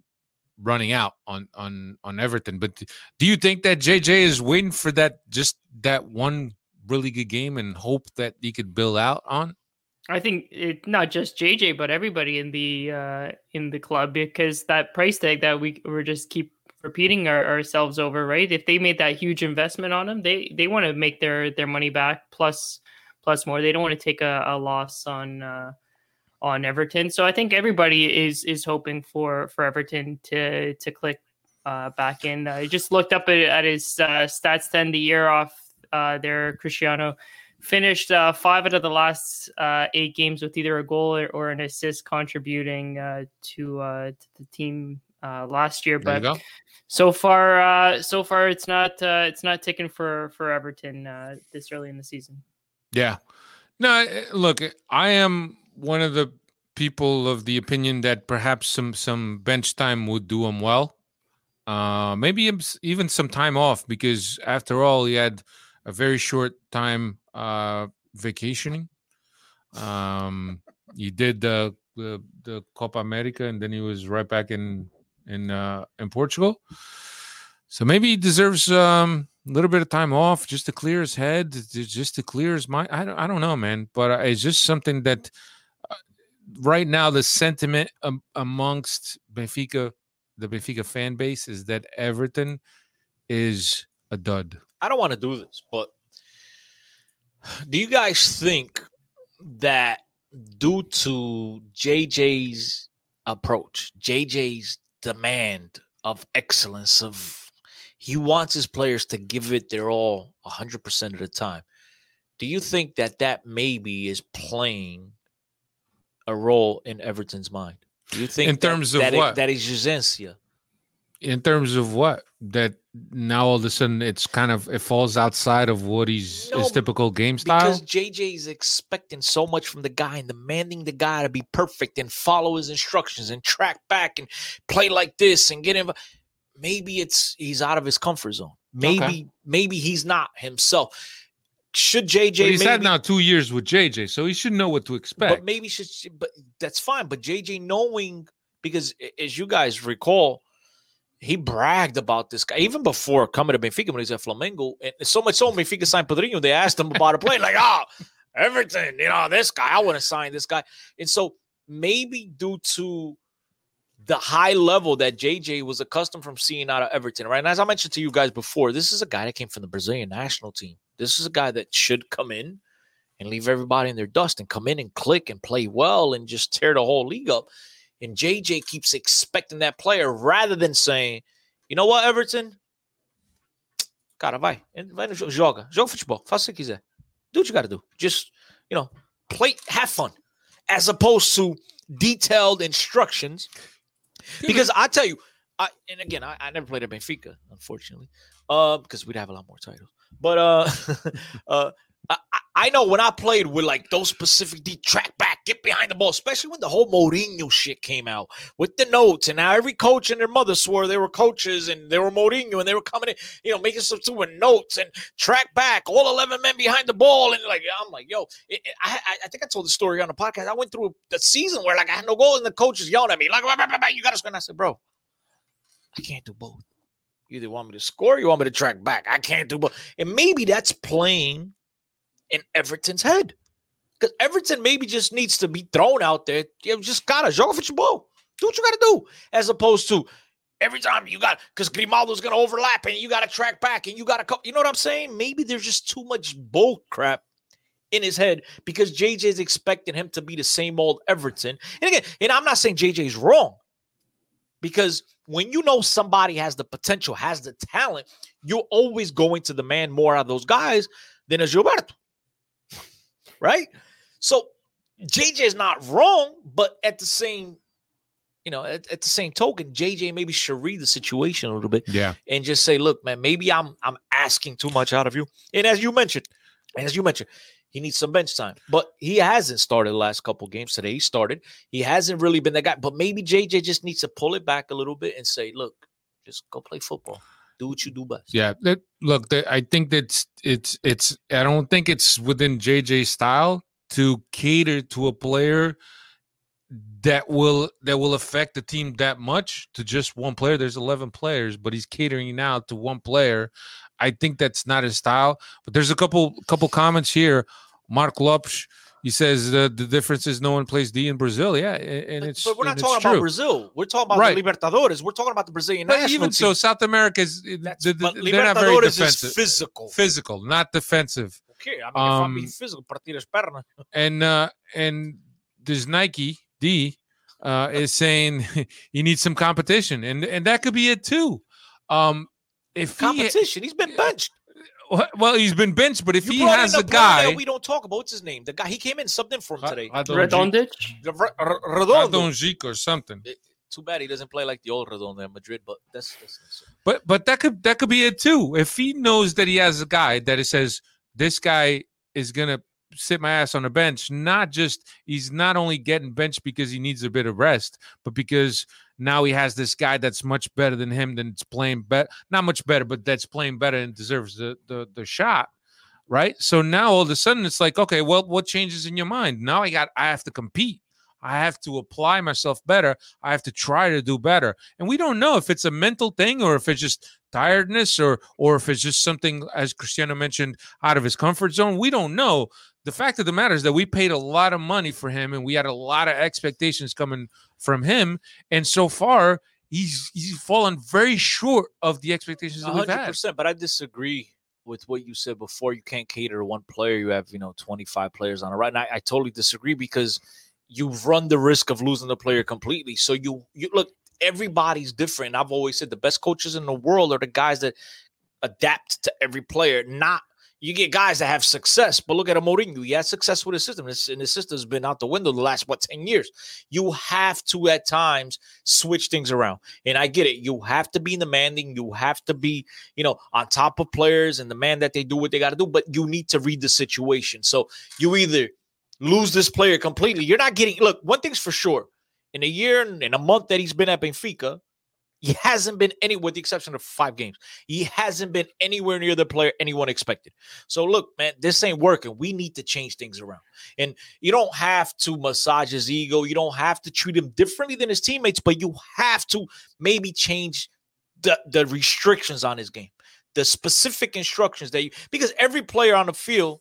running out on on on Everton. But do you think that JJ is waiting for that just that one really good game and hope that he could build out on? I think it not just JJ, but everybody in the uh, in the club because that price tag that we we just keep repeating our, ourselves over, right? If they made that huge investment on him, they they want to make their their money back plus plus more. They don't want to take a, a loss on uh, on Everton. So I think everybody is is hoping for for Everton to to click uh, back in. I just looked up at, at his uh, stats to end the year off uh, there. Cristiano finished uh, five out of the last uh, eight games with either a goal or, or an assist, contributing uh, to, uh, to the team uh, last year. There But so far, uh, so far, it's not uh, it's not ticking for for Everton uh, this early in the season. Yeah. No, look, I am one of the people of the opinion that perhaps some some bench time would do him well. Uh, maybe even some time off because after all, he had a very short time uh, vacationing. Um, he did the, the the Copa America, and then he was right back in in uh, in Portugal. So maybe he deserves um, a little bit of time off just to clear his head, just to clear his mind. I don't, I don't know, man, but uh, it's just something that uh, right now the sentiment um, amongst Benfica, the Benfica fan base, is that Everton is a dud. I don't want to do this, but do you guys think that due to JJ's approach, JJ's demand of excellence, of he wants his players to give it their all 100% of the time, do you think that that maybe is playing a role in Everton's mind? Do you think In that- terms of that it- what? that is Jusencia? In terms of what that now all of a sudden it's kind of it falls outside of what he's No, his typical game style. Because JJ is expecting so much from the guy and demanding the guy to be perfect and follow his instructions and track back and play like this and get him. Maybe it's he's out of his comfort zone. Maybe maybe he's not himself. Should JJ? But he's maybe, had now two years with JJ, so he should know what to expect. but maybe should. But that's fine. But JJ knowing because as you guys recall. He bragged about this guy even before coming to Benfica when he was at Flamengo. And so much so, Benfica signed Pedrinho. They asked him about a play, like, oh, everything, you know, this guy, I want to sign this guy. And so maybe due to the high level that JJ was accustomed from seeing out of Everton, right? And as I mentioned to you guys before, this is a guy that came from the Brazilian national team. This is a guy that should come in and leave everybody in their dust and come in and click and play well and just tear the whole league up. And JJ keeps expecting that player rather than saying, you know what, Everton? Cara, vai. Vai no jogo. Joga. Joga futebol. Faça o que quiser. Do what you got to do. Just, you know, play, have fun. As opposed to detailed instructions. Because I tell you, I, and again, I, I never played at Benfica, unfortunately, uh, because we'd have a lot more titles. But uh, uh, I, know when I played with like those specific D track back, get behind the ball, especially when the whole Mourinho shit came out with the notes, and now every coach and their mother swore they were coaches and they were Mourinho and they were coming in, you know, making some with notes and track back, all eleven men behind the ball, and like I'm like, yo, it, it- I, I think I told the story on the podcast. I went through the season where like I had no goal and the coaches yelling at me like, "Bah, bah, bah, you got to score. And I said, bro, I can't do both. You either want me to score, or you want me to track back. I can't do both. And maybe that's playing in Everton's head. Because Everton maybe just needs to be thrown out there. You just gotta joga futebol. Do what you gotta do. As opposed to every time you got because Grimaldo's gonna overlap and you gotta track back and you gotta co- you know what I'm saying? Maybe there's just too much bull crap in his head because JJ is expecting him to be the same old Everton. And again, and I'm not saying JJ is wrong because when you know somebody has the potential, has the talent, you're always going to demand more out of those guys than a Gilberto. Right? So JJ is not wrong, but at the same, you know, at, at the same token, JJ maybe should read the situation a little bit yeah, and just say, look, man, maybe I'm I'm asking too much out of you. And as you mentioned, and as you mentioned, He needs some bench time, but he hasn't started the last couple games. Today he started. He hasn't really been that guy. But maybe JJ just needs to pull it back a little bit and say, "Look, just go play football. Do what you do best." Yeah, that, look, that, I think that's it's it's. I don't think it's within JJ's style to cater to a player that will that will affect the team that much to just one player. There's 11 players, but he's catering now to one player. I think that's not his style. But there's a couple couple comments here. Mark Lopes, he says the, the difference is no one plays D in Brazil. Yeah, and it's but we're not talking about true. Brazil. We're talking about Right. the Libertadores. We're talking about the Brazilian But national even team. so, South America is That's, they're, but they're not very Libertadores is physical. Physical, not defensive. Okay, I mean, if I'm being Um, physical, partir las pernas. and uh and this Nike D uh is saying he needs some competition and and that could be it too. Um if he Competition. He's been benched. Well he's been benched but if You he has in a guy that we don't talk about. What's his name? The guy he came in something for him today. Redondic. The Re- R- Redondo. Radonjic or something. Too bad he doesn't play like the old Redondo in Madrid, but that's, that's, that's But but that could that could be it too. If he knows that he has a guy that it says this guy is gonna sit my ass on the bench, not just he's not only getting benched because he needs a bit of rest, but because now he has this guy that's much better than him, that's playing better, not much better, but that's playing better and deserves the the the shot. Right. So now all of a sudden it's like, okay, well, what changes in your mind? Now I got I have to compete. I have to apply myself better. I have to try to do better. And we don't know if it's a mental thing or if it's just tiredness or or if it's just something as Cristiano mentioned out of his comfort zone. We don't know. The fact of the matter is that we paid a lot of money for him and we had a lot of expectations coming from him and so far he's he's fallen very short of the expectations we've hundred had. percent. But I disagree with what you said before. You can't cater to one player. You have you know twenty five players on a right. And I, I totally disagree because you've run the risk of losing the player completely. So you you look. Everybody's different. I've always said the best coaches in the world are the guys that adapt to every player. Not you get guys that have success, but look at a Mourinho. He has success with his system, and his system's been out the window the last what ten years. You have to at times switch things around, and I get it. You have to be demanding. You have to be, you know, on top of players and demand that they do what they got to do. But you need to read the situation. So you either lose this player completely. You're not getting. Look, one thing's for sure. In a year and in a month that he's been at Benfica, he hasn't been any, with the exception of five games. He hasn't been anywhere near the player anyone expected. So look, man, this ain't working. We need to change things around. And you don't have to massage his ego. You don't have to treat him differently than his teammates, but you have to maybe change the, the restrictions on his game, the specific instructions that you because every player on the field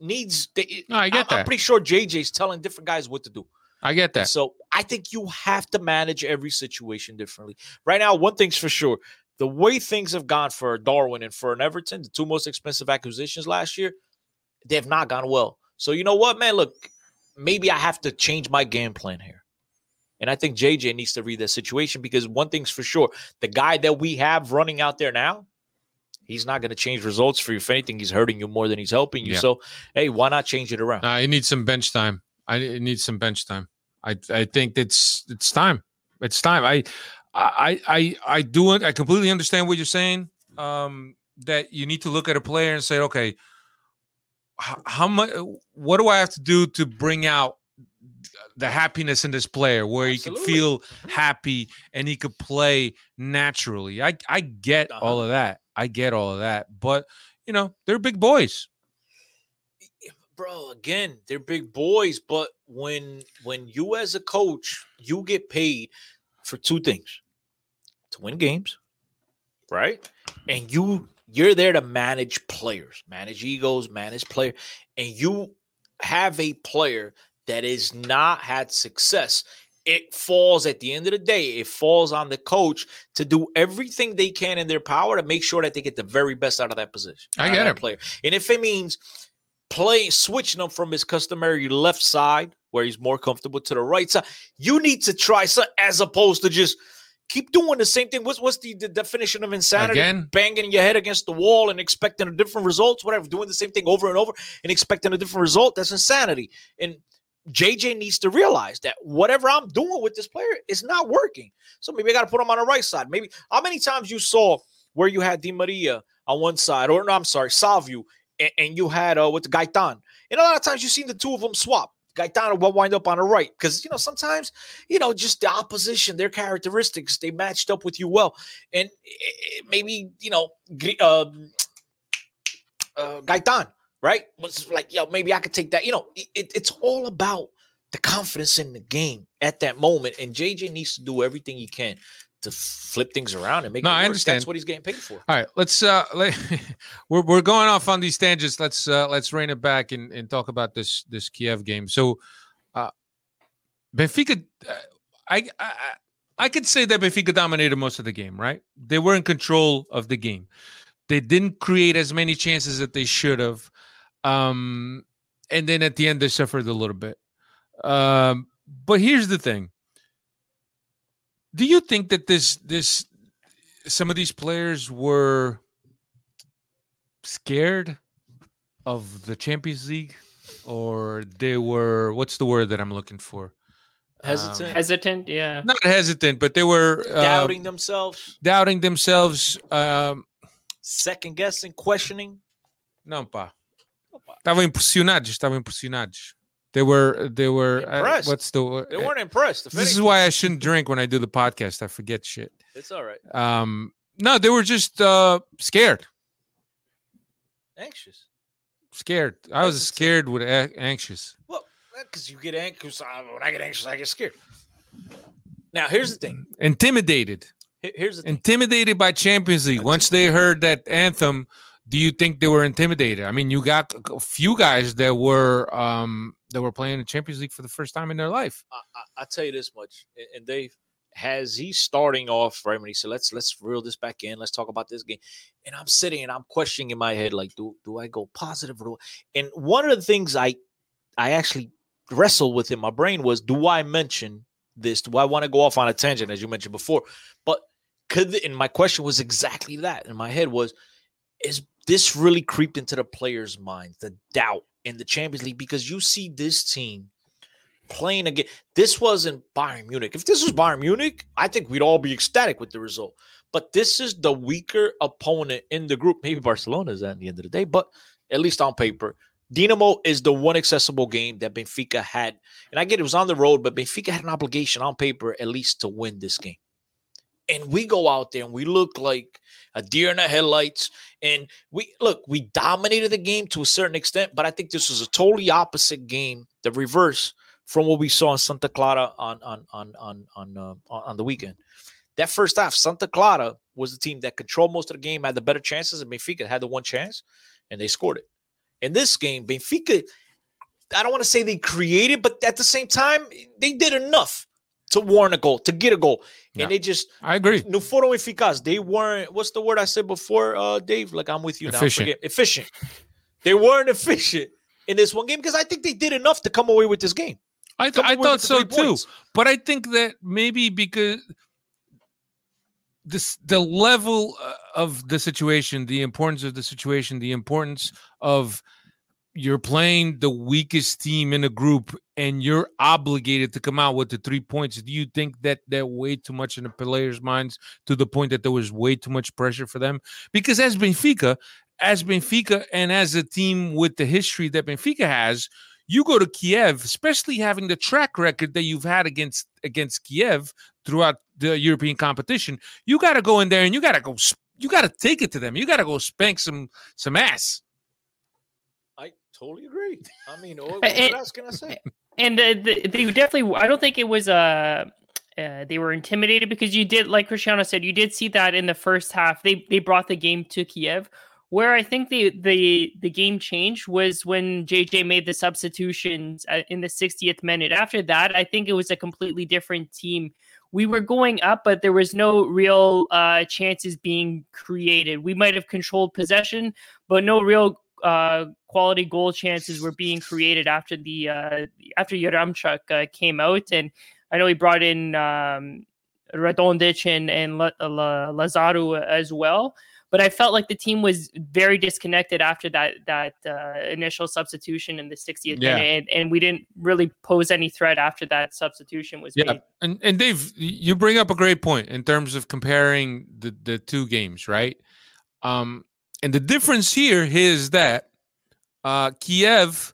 needs. They, No, I get I'm pretty sure JJ's telling different guys what to do. I get And that. So I think you have to manage every situation differently. Right now, one thing's for sure: the way things have gone for Darwin and for an Everton, the two most expensive acquisitions last year, they have not gone well. So you know what, man? Look, maybe I have to change my game plan here. And I think JJ needs to read that situation because one thing's for sure: the guy that we have running out there now, he's not going to change results for you. If anything, he's hurting you more than he's helping you. Yeah. So, hey, why not change it around? Uh, it needs some bench time. I need some bench time. I I think it's it's time. It's time. I I I I do it. I completely understand what you're saying. Um, that you need to look at a player and say, okay, h- how much? What do I have to do to bring out the happiness in this player, where he can feel happy and he could play naturally? I I get Uh-huh. all of that. I get all of that. But you know, they're big boys. Bro again they're big boys but when when you as a coach you get paid for two things to win games right? And you you're there to manage players manage egos manage player and you have a player that has not had success. It falls at the end of the day it falls on the coach to do everything they can in their power to make sure that they get the very best out of that position I get it. player. And if it means play switching him from his customary left side where he's more comfortable to the right side. You need to try some as opposed to just keep doing the same thing. What's what's the, the definition of insanity? Again? banging your head against the wall and expecting a different results, whatever, doing the same thing over and over and expecting a different result. That's insanity. And JJ needs to realize that whatever I'm doing with this player is not working. So maybe I got to put him on the right side. Maybe how many times you saw where you had Di Maria on one side, or no, I'm sorry, Salvio and, and you had uh, with Gaitan. And a lot of times you've seen the two of them swap. Gaetano will wind up on the right because you know sometimes you know just the opposition, their characteristics, they matched up with you well, and it, it maybe you know um, uh, Gaitan, right? Was like, yo, maybe I could take that. You know, it, it's all about the confidence in the game at that moment, and JJ needs to do everything he can to flip things around and make No, it I work. understand. That's what he's getting paid for. All right, let's uh let, we're we're going off on these tangents. Let's uh let's rein it back and, and talk about this this Kiev game. So uh Benfica uh, I I I could say that Benfica dominated most of the game, right? They were in control of the game. They didn't create as many chances that they should have. Um and then at the end they suffered a little bit. Um but here's the thing. Do you think that this this some of these players were scared of the Champions League or they were what's the word that I'm looking for? Hesitant, Hesitant, yeah. Not hesitant, but they were uh, doubting themselves, doubting themselves. Um, second guessing, questioning. não, pá. Estavam impressionados, estavam impressionados. They were they were uh, what's the? They weren't impressed. If This is why I shouldn't drink when I do the podcast. I forget shit. It's all right. Um no, they were just uh scared. Anxious. Scared. I was scared with a- anxious. Well, because you get anxious. uh, When I get anxious, I get scared. Now, here's the thing. Intimidated. Here's the thing. intimidated by Champions League. Once they heard that anthem, do you think they were intimidated? I mean, you got a a few guys that were um that were playing in the Champions League for the first time in their life. I, I, I'll tell you this much, and Dave has he starting off right when he said, "Let's let's reel this back in. Let's talk about this game." And I'm sitting and I'm questioning in my head, like, do do I go positive or? I-" And one of the things I I actually wrestled with in my brain was, do I mention this? Do I want to go off on a tangent, as you mentioned before? But could and my question was exactly that in my head was, is this really creeped into the players' minds, the doubt in the Champions League? Because you see this team playing again. This wasn't Bayern Munich. If this was Bayern Munich, I think we'd all be ecstatic with the result. But this is the weaker opponent in the group. Maybe Barcelona is at the end of the day, but at least on paper, Dinamo is the one accessible game that Benfica had. And I get it was on the road, but Benfica had an obligation on paper at least to win this game. And we go out there and we look like a deer in the headlights. And we look, we dominated the game to a certain extent, but I think this was a totally opposite game, the reverse from what we saw in Santa Clara on on on on on uh, on the weekend. That first half, Santa Clara was the team that controlled most of the game, had the better chances, and Benfica had the one chance, and they scored it. In this game, Benfica, I don't want to say they created, but at the same time, they did enough to warrant a goal, to get a goal, Yeah. and they just I agree. no foram eficaz. They weren't. What's the word I said before, uh, Dave? Like I'm with you now. Efficient. forget. Efficient. They weren't efficient in this one game because I think they did enough to come away with this game. I, th- I thought so too. points. But I think that maybe because this the level uh, of the situation, the importance of the situation, the importance of you're playing the weakest team in a group and you're obligated to come out with the three points. Do you think that that way too much in the players' minds to the point that there was way too much pressure for them? Because as Benfica, as Benfica, and as a team with the history that Benfica has, you go to Kiev, especially having the track record that you've had against against Kiev throughout the European competition. You got to go in there and you got to go. You got to take it to them. You got to go spank some some ass. Totally agree. I mean, what, eh, what else can I say? and uh, the, they definitely i don't think it was uh, uh they were intimidated because you did like cristiano said you did see that in the first half. They they brought the game to kiev. Where i think the the the game changed was when jj made the substitutions uh, in the 60th minute. After that i think it was a completely different team. We were going up but there was no real uh chances being created. We might have controlled possession but no real uh, quality goal chances were being created after the uh, after Yaremchuk uh, came out, and I know he brought in um, Radonjic and and La- La- Lazaro as well. But I felt like the team was very disconnected after that that uh, initial substitution in the 60th Yeah. minute, and, and we didn't really pose any threat after that substitution was Yeah, made. and and Dave, you bring up a great point in terms of comparing the the two games, right? Um, and the difference here is that Uh, Kiev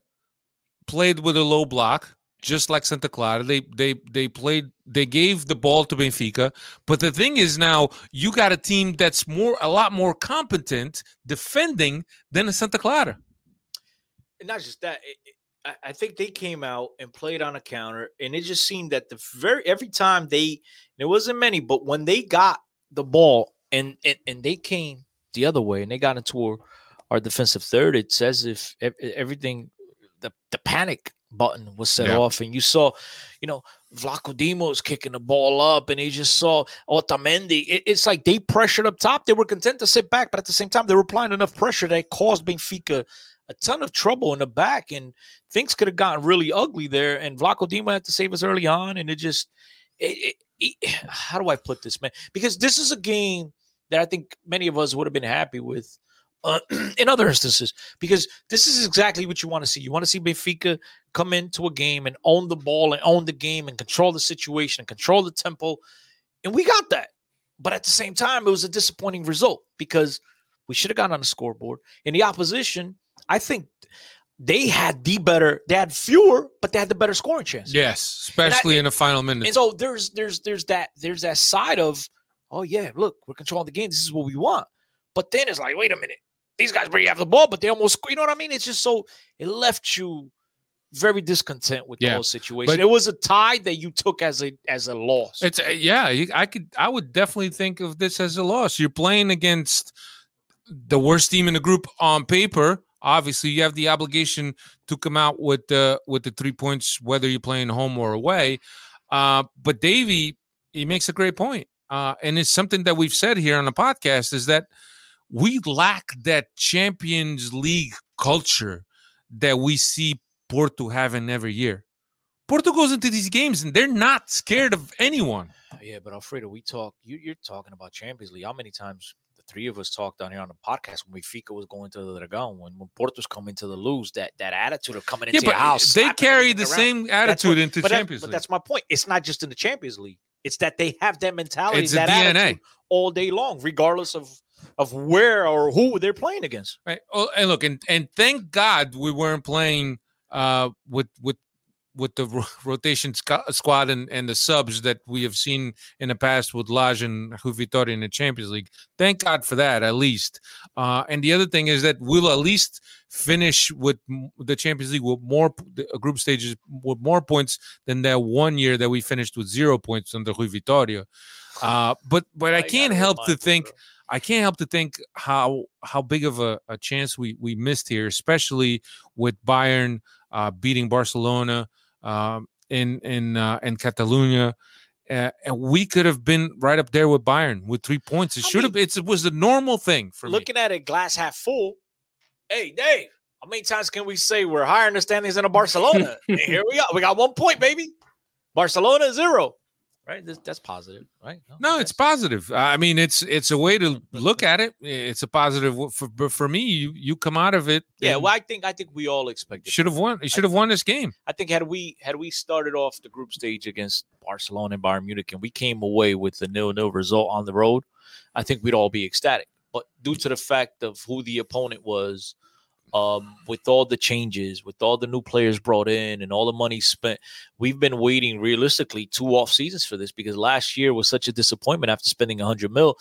played with a low block, just like Santa Clara. They they they played. They gave the ball to Benfica. But the thing is now you got a team that's more a lot more competent defending than Santa Clara. And not just that. It, it, I- I think they came out and played on a counter, and it just seemed that the very every time they there wasn't many, but when they got the ball and and, and they came the other way and they got into our, our defensive third, it's as if everything the the panic button was set Yeah. off, and you saw, you know, Vlachodimos kicking the ball up, and he just saw Otamendi. It- it's like they pressured up top. They were content to sit back, but at the same time, they were applying enough pressure that caused Benfica a ton of trouble in the back, and things could have gotten really ugly there. And Vlaco Dima had to save us early on, and it just, it, it- how do I put this, man? Because this is a game that I think many of us would have been happy with. Uh, in other instances, because this is exactly what you want to see. You want to see Benfica come into a game and own the ball and own the game and control the situation and control the tempo. And we got that. But at the same time, it was a disappointing result because we should have gotten on the scoreboard. And the opposition, I think they had the better, they had fewer, but they had the better scoring chance. Yes, especially in the final minutes. And so there's there's there's that there's that side of, oh yeah, look, we're controlling the game. This is what we want. But then it's like, wait a minute, these guys already have the ball, but they almost, you know what I mean? It's just so it left you very discontent with the Yeah, whole situation. but- it was a tie that you took as a as a loss. It's uh, yeah, you, I could I would definitely think of this as a loss. You're playing against the worst team in the group on paper. Obviously, you have the obligation to come out with the with the three points, whether you're playing home or away. Uh, but Davey, he makes a great point, uh, and it's something that we've said here on the podcast is that we lack that Champions League culture that we see Porto having every year. Porto goes into these games and they're not scared of anyone. Yeah, but Alfredo, we talk. You, you're talking about Champions League. How many times the three of us talked down here on the podcast when Benfica was going to the Dragon, when, when Porto's coming to the lose, that that attitude of coming into but your house, they carry the around. same attitude what- into but that- Champions but that's my point. It's not just in the Champions League. It's that they have that mentality, It's that DNA. all day long, regardless of of where or who they're playing against. Right. Oh, and look, and and thank God we weren't playing uh with with with the ro- rotation squ- squad and, and the subs that we have seen in the past with Lage and Rui Vitoria in the Champions League. Thank God for that, at least. Uh, and the other thing is that we'll at least finish with m- the Champions League with more the uh, group stages with more points than that one year that we finished with zero points under Rui Vitoria. Uh, but but I can't help to think. bro. I can't help to think how how big of a, a chance we we missed here, especially with Bayern uh, beating Barcelona um, in in uh, in Catalonia. Uh, and we could have been right up there with Bayern with three points. It I should have. It was the normal thing for me. Looking at it glass half full. Hey, Dave, how many times can we say we're higher in the standings than a Barcelona? and here we are. We got one point, baby. Barcelona zero. Right? This, that's positive, right? No, it's positive. I mean, it's it's a way to look at it. It's a positive for but for me. You you come out of it. Yeah, well, I think I think we all expected. should have won. You should have won this game. I think had we had we started off the group stage against Barcelona and Bayern Munich and we came away with a nil-nil result on the road, I think we'd all be ecstatic. But due to the fact of who the opponent was, um, with all the changes, with all the new players brought in, and all the money spent, we've been waiting realistically two off seasons for this because last year was such a disappointment after spending a hundred mil,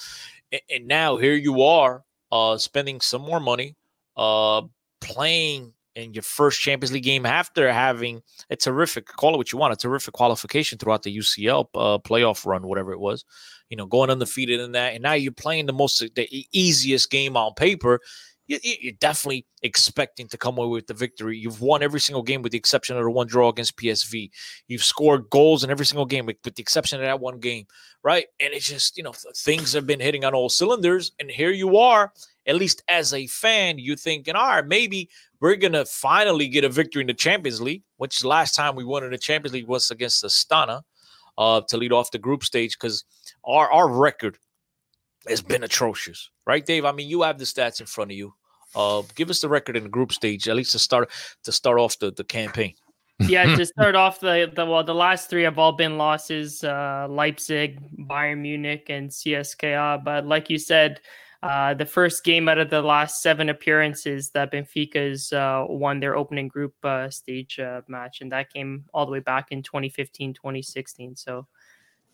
and, and now here you are, uh, spending some more money, uh, playing in your first Champions League game after having a terrific call it what you want a terrific qualification throughout the UCL uh, playoff run, whatever it was. You know, going undefeated in that, and now you're playing the most the easiest game on paper. You, you- you're definitely expecting to come away with the victory. You've won every single game with the exception of the one draw against PSV. You've scored goals in every single game with, the exception of that one game, right? And it's just you know things have been hitting on all cylinders, and here you are. At least as a fan, you're thinking, all right, maybe we're gonna finally get a victory in the Champions League, which last time we won in the Champions League was against Astana uh, to lead off the group stage because our our record has been atrocious, right, Dave? I mean, you have the stats in front of you. Uh, give us the record in the group stage, at least to start to start off the, the campaign. yeah, to start off the, the well, the last three have all been losses: uh, Leipzig, Bayern Munich, and CSKA. But like you said, uh, the first game out of the last seven appearances that Benfica's uh, won their opening group uh, stage uh, match, and that came all the way back in 2015, 2016. So,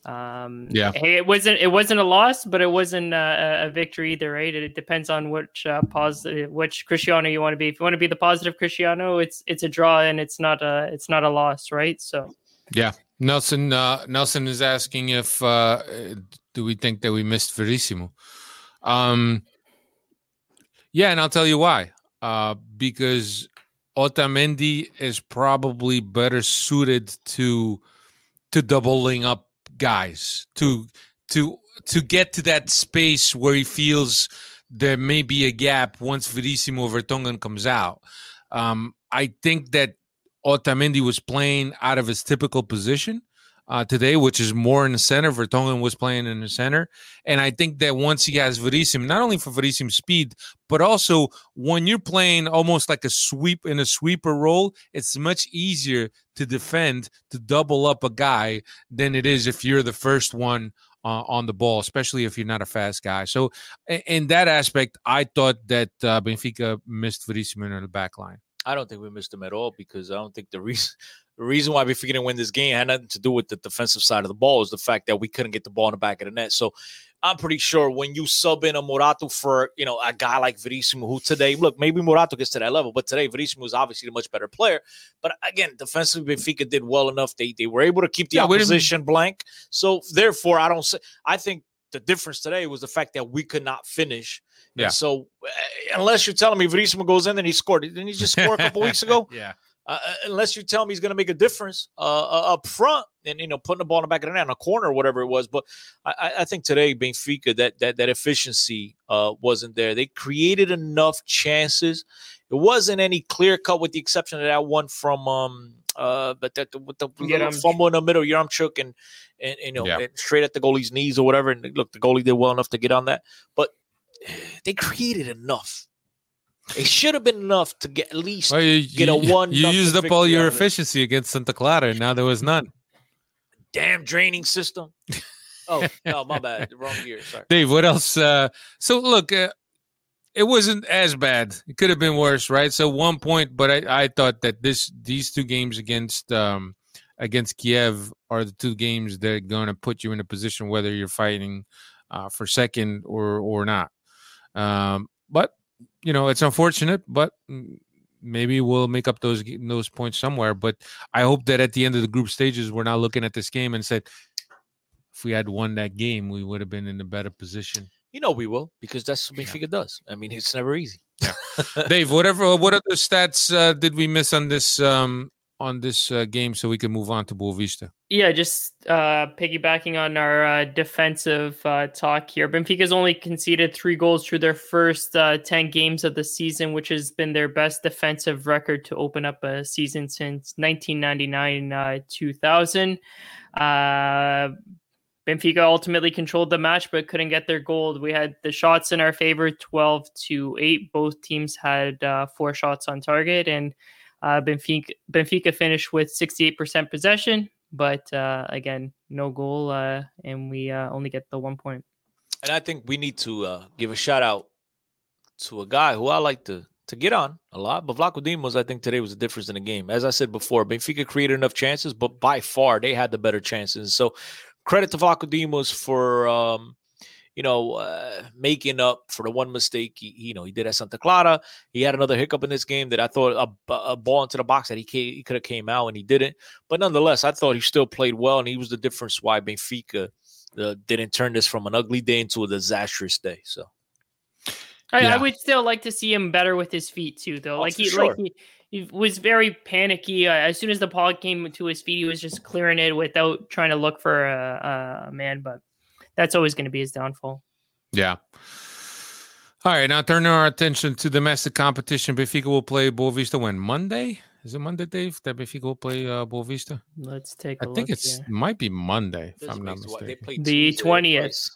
um, Yeah. hey, it wasn't it wasn't a loss, but it wasn't uh, a, a victory either, right? It, it depends on which uh, positive, which Cristiano you want to be. If you want to be the positive Cristiano, it's it's a draw and it's not a it's not a loss, right? So. Yeah, Nelson uh, Nelson is asking if uh, do we think that we missed Verissimo? Um, yeah, and I'll tell you why. Uh, because Otamendi is probably better suited to to doubling up guys to to to get to that space where he feels there may be a gap once Verissimo Vertonghen comes out. Um, I think that Otamendi was playing out of his typical position uh, today, which is more in the center. Vertonghen was playing in the center, and I think that once he has Verissimo, not only for Verissimo's speed, but also when you're playing almost like a sweep in a sweeper role, it's much easier to defend to double up a guy than it is if you're the first one uh, on the ball, especially if you're not a fast guy. So, in that aspect, I thought that uh, Benfica missed Verissimo in the back line. I don't think we missed him at all because I don't think the reason the reason why we didn't win this game had nothing to do with the defensive side of the ball. Is the fact that we couldn't get the ball in the back of the net. So I'm pretty sure when you sub in a Morato for you know a guy like Verissimo, who today look maybe Morato gets to that level, but today Verissimo is obviously the much better player. But again, defensively, Benfica did well enough. They they were able to keep the Yeah, opposition blank. So therefore, I don't say I think. The difference today was the fact that we could not finish. And Yeah. so, uh, unless you're telling me Verissimo goes in and he scored, didn't he just score a couple weeks ago? Yeah. Uh, uh, unless you tell me he's going to make a difference uh, uh, up front and you know putting the ball in the back of the net in a corner or whatever it was. But I, I- I think today Benfica that that that efficiency uh, wasn't there. They created enough chances. It wasn't any clear cut with the exception of that one from um uh but that with the little fumble in the middle, Yaremchuk and and you know Yeah. and straight at the goalie's knees or whatever. And look, the goalie did well enough to get on that, but they created enough. It should have been enough to get at least Well, you, get a one You used up all your efficiency against Santa Clara, and now there was none. damn draining system. Oh no, my bad. Wrong gear. Sorry. Dave, what else? Uh, so look, uh, it wasn't as bad. It could have been worse, right? So one point, but I, I thought that this these two games against um, against Kiev are the two games that are going to put you in a position whether you're fighting uh, for second or or not. Um, but you know, it's unfortunate, but maybe we'll make up those those points somewhere. But I hope that at the end of the group stages, we're not looking at this game and said, if we had won that game, we would have been in a better position. You know we will because that's what Benfica does. I mean, it's never easy. Yeah. Dave, whatever, what other stats uh, did we miss on this um, on this uh, game so we can move on to Boavista? Yeah, just uh, piggybacking on our uh, defensive uh, talk here. Benfica's only conceded three goals through their first uh, 10 games of the season, which has been their best defensive record to open up a season since 1999 uh, 2000. Uh, Benfica ultimately controlled the match but couldn't get their goal. We had the shots in our favor 12 to 8. Both teams had four shots on target, and uh, Benfica, Benfica finished with 68% possession, but uh, again, no goal, uh, and we uh, only get the one point. And I think we need to uh, give a shout out to a guy who I like to to get on a lot. But Vlachodimos, I think today was the difference in the game. As I said before, Benfica created enough chances, but by far they had the better chances. So credit to Vlaco for um, you know uh, making up for the one mistake he, you know he did at Santa Clara. He had another hiccup in this game that I thought a, a ball into the box that he he could have came out and he didn't. But nonetheless, I thought he still played well and he was the difference why Benfica uh, didn't turn this from an ugly day into a disastrous day. So I, Yeah. I would still like to see him better with his feet too, though. Oh, like he, sure. like he, he was very panicky. Uh, as soon as the ball came to his feet, he was just clearing it without trying to look for a, a man. But that's always going to be his downfall. Yeah. All right, now turning our attention to domestic competition. Benfica will play Boavista when Monday. Is it Monday, Dave? That Benfica will play uh, Boavista. Let's take. I a think look it's here. might be Monday if This I'm not makes they mistaken. The 20th.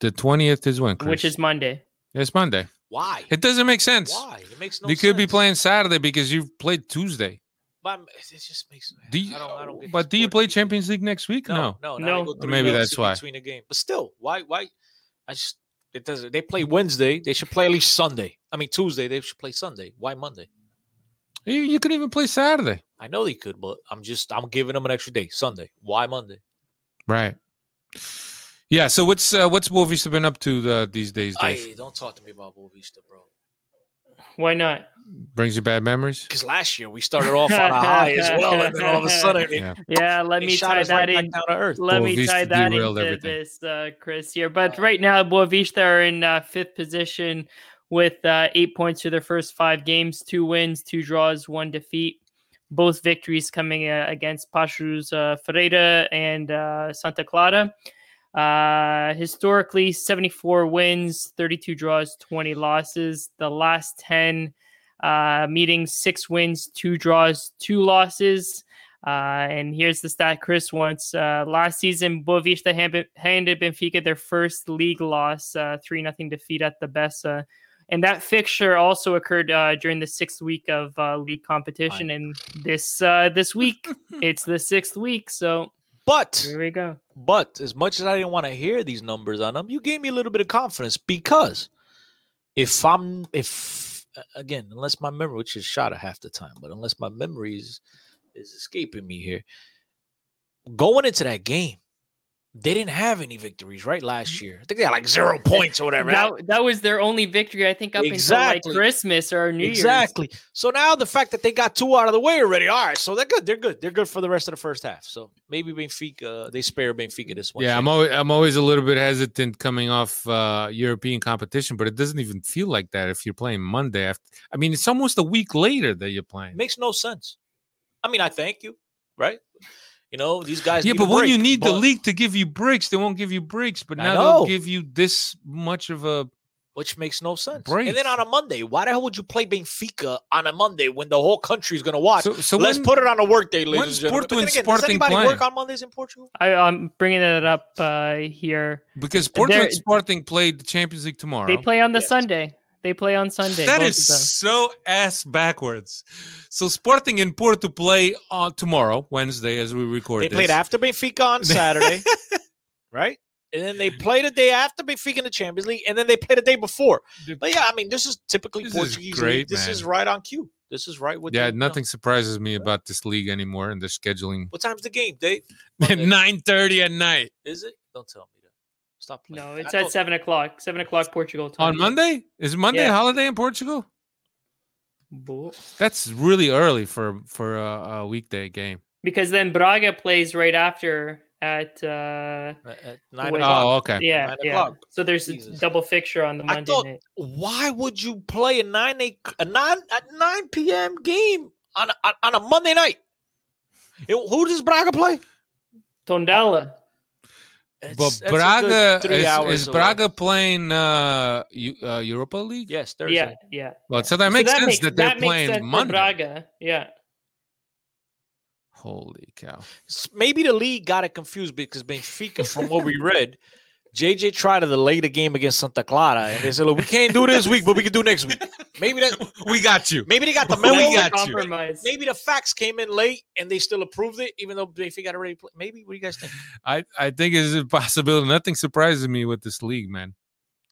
The twentieth is when, Chris? which is Monday. it's Monday. Why? It doesn't make sense. Why? It makes no you could be playing Saturday because you've played Tuesday. But I'm- it just makes. Do you, I don't, I don't get but do you play people. Champions League next week? No. No, no, No. now they go three Maybe that's why. between the game. But still, why? Why? I just It doesn't. They play Wednesday. They should play at least Sunday. I mean Tuesday. They should play Sunday. Why Monday? You, you could even play Saturday. I know they could, but I'm just I'm giving them an extra day. Sunday. Why Monday? Right. Yeah. So what's uh, what's Boavista been up to the, these days, Dave? Hey, don't talk to me about Boavista, bro. Why not? Brings you bad memories. Because last year we started off on a high as well, and then all of a sudden, it, Yeah. Yeah, let me tie that right in. back down to earth. Let me Boavista tie that derailed into everything. this, uh, Chris here. But right now, Boavista are in uh, fifth position with uh, eight points to their first five games, two wins, two draws, one defeat. Both victories coming uh, against Paços uh, Ferreira and uh, Santa Clara. Uh, historically, 74 wins, 32 draws, 20 losses. The last 10 uh, meetings, six wins, two draws, two losses. Uh, and here's the stat Chris wants. Uh, last season, Boavista hand- handed Benfica their first league loss, uh, 3 nothing defeat at the Bessa. And that fixture also occurred uh, during the sixth week of uh, league competition. And this uh, this week, it's the sixth week. So But here we go. But as much as I didn't want to hear these numbers on them, you gave me a little bit of confidence because if I'm if again, unless my memory, which is shot at half the time, but unless my memory is is escaping me here, going into that game, they didn't have any victories right last year. I think they had like zero points or whatever. That, that was their only victory, I think, up Exactly. until like Christmas or New Year's. exactly. So now the fact that they got two out of the way already, all right. So they're good. They're good. They're good for the rest of the first half. So maybe Benfica they spare Benfica this one. Yeah, I'm always I'm always a little bit hesitant coming off uh, European competition, but it doesn't even feel like that if you're playing Monday. After, I mean, it's almost a week later that you're playing. makes no sense. I mean, I thank you, right? You know, these guys. Yeah, need but a when you break, need the but- league to give you breaks, they won't give you breaks. But now know. they'll give you this much of a which makes no sense. Break. And then on a Monday, why the hell would you play Benfica on a Monday when the whole country is going to watch? So, so Let's when- put it on a work day, ladies and gentlemen. Porto But then and again, does anybody playing? work on Mondays in Portugal? I, I'm bringing it up uh, here. because Porto and They're- Sporting played the Champions League tomorrow. They play on the Yes. Sunday. They play on Sunday. That both is of them. so ass backwards. So Sporting and Porto play on tomorrow, Wednesday, as we record They this. played after Benfica on Saturday, right? And then they play the day after Benfica in the Champions League, and then they play the day before. But yeah, I mean, this is typically This is great, league. This is right on cue. This is right with Yeah, the- you know. nothing surprises me about this league anymore and the scheduling. What time's the game, Dave? At Monday. nine thirty at night Is it? Don't tell me that. Stop playing. No, I it's thought- at seven o'clock. Seven o'clock Portugal time. on Monday. Is Monday a holiday in Portugal? Bo- That's really early for for a, a weekday game. Because then Braga plays right after at uh At- at nine o'clock. Oh, okay. yeah Nine yeah. o'clock. So there's a double fixture on the I Monday thought- night. Why would you play a nine a, a nine at nine p.m. game on a, on- on a Monday night? It- who does Braga play? Tondela. It's- But that's a good Braga is, is. Braga playing uh, Eu- uh, Europa League? Yes, Thursday. Yeah, yeah. Well, so that makes sense makes- that they're makes playing sense for Monday. Braga. Yeah. Holy cow! Maybe the league got it confused because Benfica, from what we read, JJ tried to delay the game against Santa Clara, and they said, "Look, we can't do this week, but we can do next week." Maybe that. We got you. Maybe they got the memo. We got you. compromise. Maybe the facts came in late and they still approved it, even though Benfica had already played. Maybe. What do you guys think? I I think it's a possibility. Nothing surprises me with this league, man.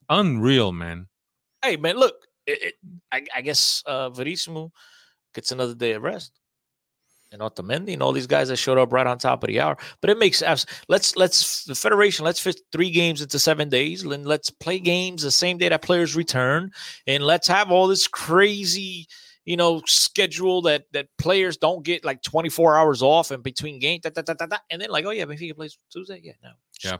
Unreal, man. Hey, man, look. It, it, I, I guess uh, Verissimo gets another day of rest. And Otamendi and all these guys that showed up right on top of the hour. But it makes abs- let's let's the federation let's fit three games into seven days. And let's play games the same day that players return, and let's have all this crazy, you know, schedule that that players don't get like 24 hours off in between games. Da, da, da, da, da. And then like, oh yeah, Benfica plays Tuesday. Yeah, no. Yeah.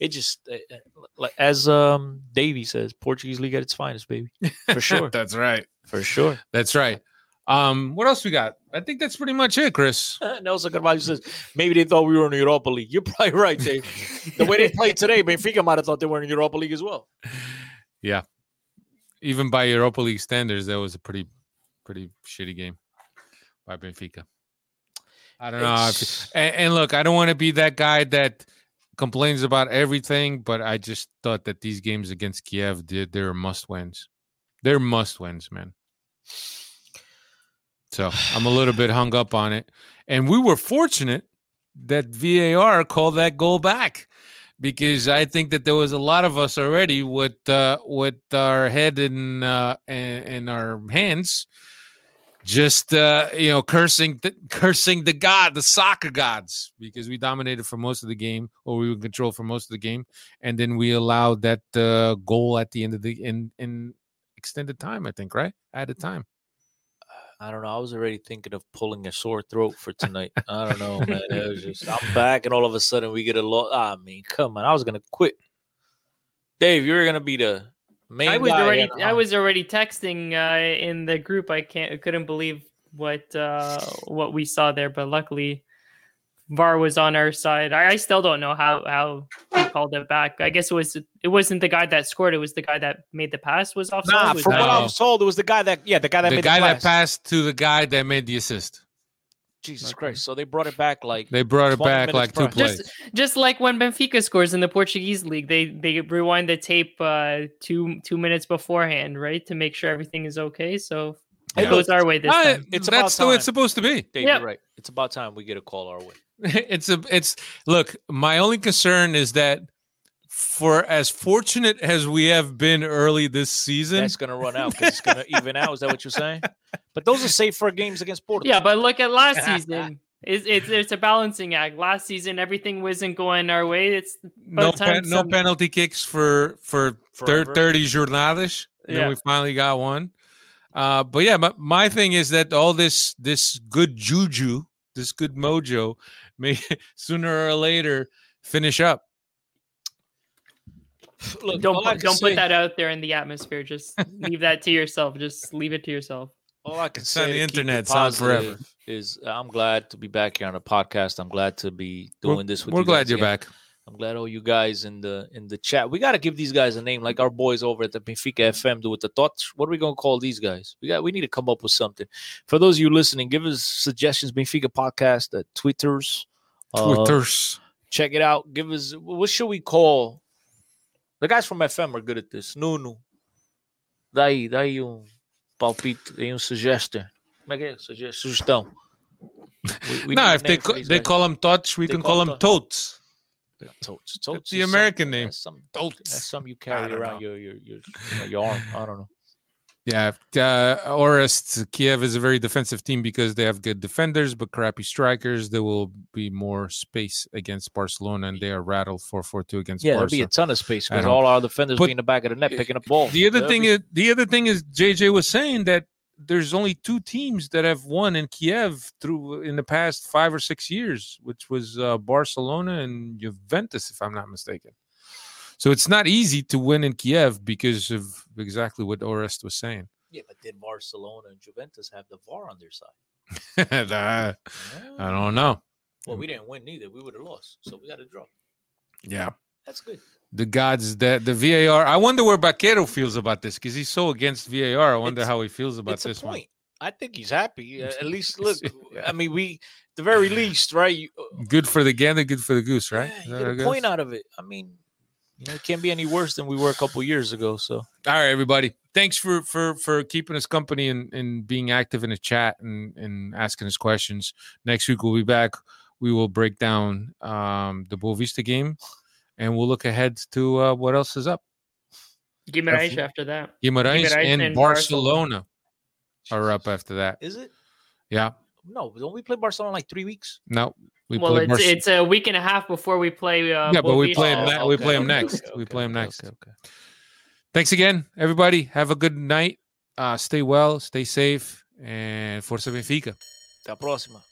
It just uh, uh, like- as um Davey says, Portuguese league at its finest, baby, for sure, that's right. for sure. That's right. Um, what else we got? I think that's pretty much it, Chris. Nelson Carvalho says maybe they thought we were in the Europa League. You're probably right, Dave. the way they played today, Benfica might have thought they were in the Europa League as well. Yeah. Even by Europa League standards, that was a pretty, pretty shitty game by Benfica. I don't know. if- and, and look, I don't want to be that guy that complains about everything, but I just thought that these games against Kiev did they're must wins. They're must wins, man. So I'm a little bit hung up on it. And we were fortunate that VAR called that goal back because I think that there was a lot of us already with uh, with our head in uh, in, our hands, just uh, you know cursing th- cursing the god, the soccer gods, because we dominated for most of the game, or we were in control for most of the game, and then we allowed that uh, goal at the end of the in in extended time. I think right added time. I don't know. I was already thinking of pulling a sore throat for tonight. I don't know, man. It was just I'm back, and all of a sudden we get a lot. I mean, come on. I was gonna quit. Dave, you're gonna be the main. I was already and I was already texting uh, in the group. I can't I couldn't believe what uh, what we saw there, but luckily VAR was on our side. I, I still don't know how how he called it back. I guess it was it wasn't the guy that scored. It was the guy that made the pass was offside. Nah, Was from that- what No. I'm told, it was the guy that yeah, the guy that the made guy the that pass. passed to the guy that made the assist. Jesus Christ! So they brought it back like They brought it back like two prior. plays. just just like when Benfica scores in the Portuguese league, they they rewind the tape uh, two two minutes beforehand, right, to make sure everything is okay. So it Yeah. goes our way this time. It's that's about the way it's supposed to be. Dave, Yeah. right. It's about time we get a call our way. It's a it's look my only concern is that for as fortunate as we have been early this season That's gonna run out because it's gonna even out. Is that what you're saying? But those are safe for games against Porto. Yeah, but look at last season. It's, it's it's a balancing act. Last season, everything wasn't going our way. It's no about time pen, no some- penalty kicks for for thir- Forever. 30 jornadas and then Yeah. we finally got one uh but yeah but my thing is that all this this good juju this good mojo may sooner or later finish up Look, don't put, don't say- put that out there in the atmosphere. Just leave that to yourself. Just leave it to yourself. All I can It's on say the to it internet, it's on forever. is uh, I'm glad to be back here on a podcast. I'm glad to be We're- doing this with we're you. glad guys you're again. back I'm glad all you guys in the in the chat. We got to give these guys a name, like our boys over at the Benfica FM do with the thoughts. What are we gonna call these guys? We got we need to come up with something. For those of you listening, give us suggestions. Benfica podcast, uh, Twitters, uh, twitters check it out. Give us what should we call? The guys from FM are good at this. Nuno, daí, daí um palpite, daí um suggestion. Como é que é? Sugestão. We- we no if they ca- they guys. call them tots we They can call them totes Totes. Totes the American something- name. That's some, Totes. something you carry around your your, your your arm. I don't know. Yeah, uh, Orest Kiev is a very defensive team because they have good defenders but crappy strikers. There will be more space against Barcelona, and they are rattled four four two against Yeah, there'll be a ton of space because all our defenders But be in the back of the net picking up ball. the other thing be- is the other thing is JJ was saying that there's only two teams that have won in Kiev through in the past five or six years, which was uh, Barcelona and Juventus, if I'm not mistaken. So it's not easy to win in Kiev because of exactly what Orest was saying. yeah, but did Barcelona and Juventus have the VAR on their side? I I don't know. Well, we didn't win neither. We would have lost, so we got to draw. Yeah. That's good. The gods that the VAR. I wonder where Baquero feels about this because he's so against VAR. I wonder It's- how he feels about this one. I think he's happy. At least look. I mean, we the very least, right? You, uh, Good for the gander, good for the goose, right? yeah, you get a point out of it. I mean, you know, it can't be any worse than we were a couple years ago. So All right, everybody. Thanks for for for keeping us company and, and being active in the chat and, and asking us questions. Next week we'll be back. We will break down um, the Boavista game, and we'll look ahead to uh, what else is up. Guimaraes Definitely. after that. Guimarães Guimarães and, and Barcelona are up after that. is it? Yeah. No, don't we play Barcelona in like three weeks? No, we well, play it's Barce- it's a week and a half before we play. Uh, yeah, but we play him. Oh, Ne- we play him okay, next. okay, we play them next. okay, okay. Thanks again, everybody. Have a good night. Uh, stay well, stay safe, and Força Benfica. Até a próxima.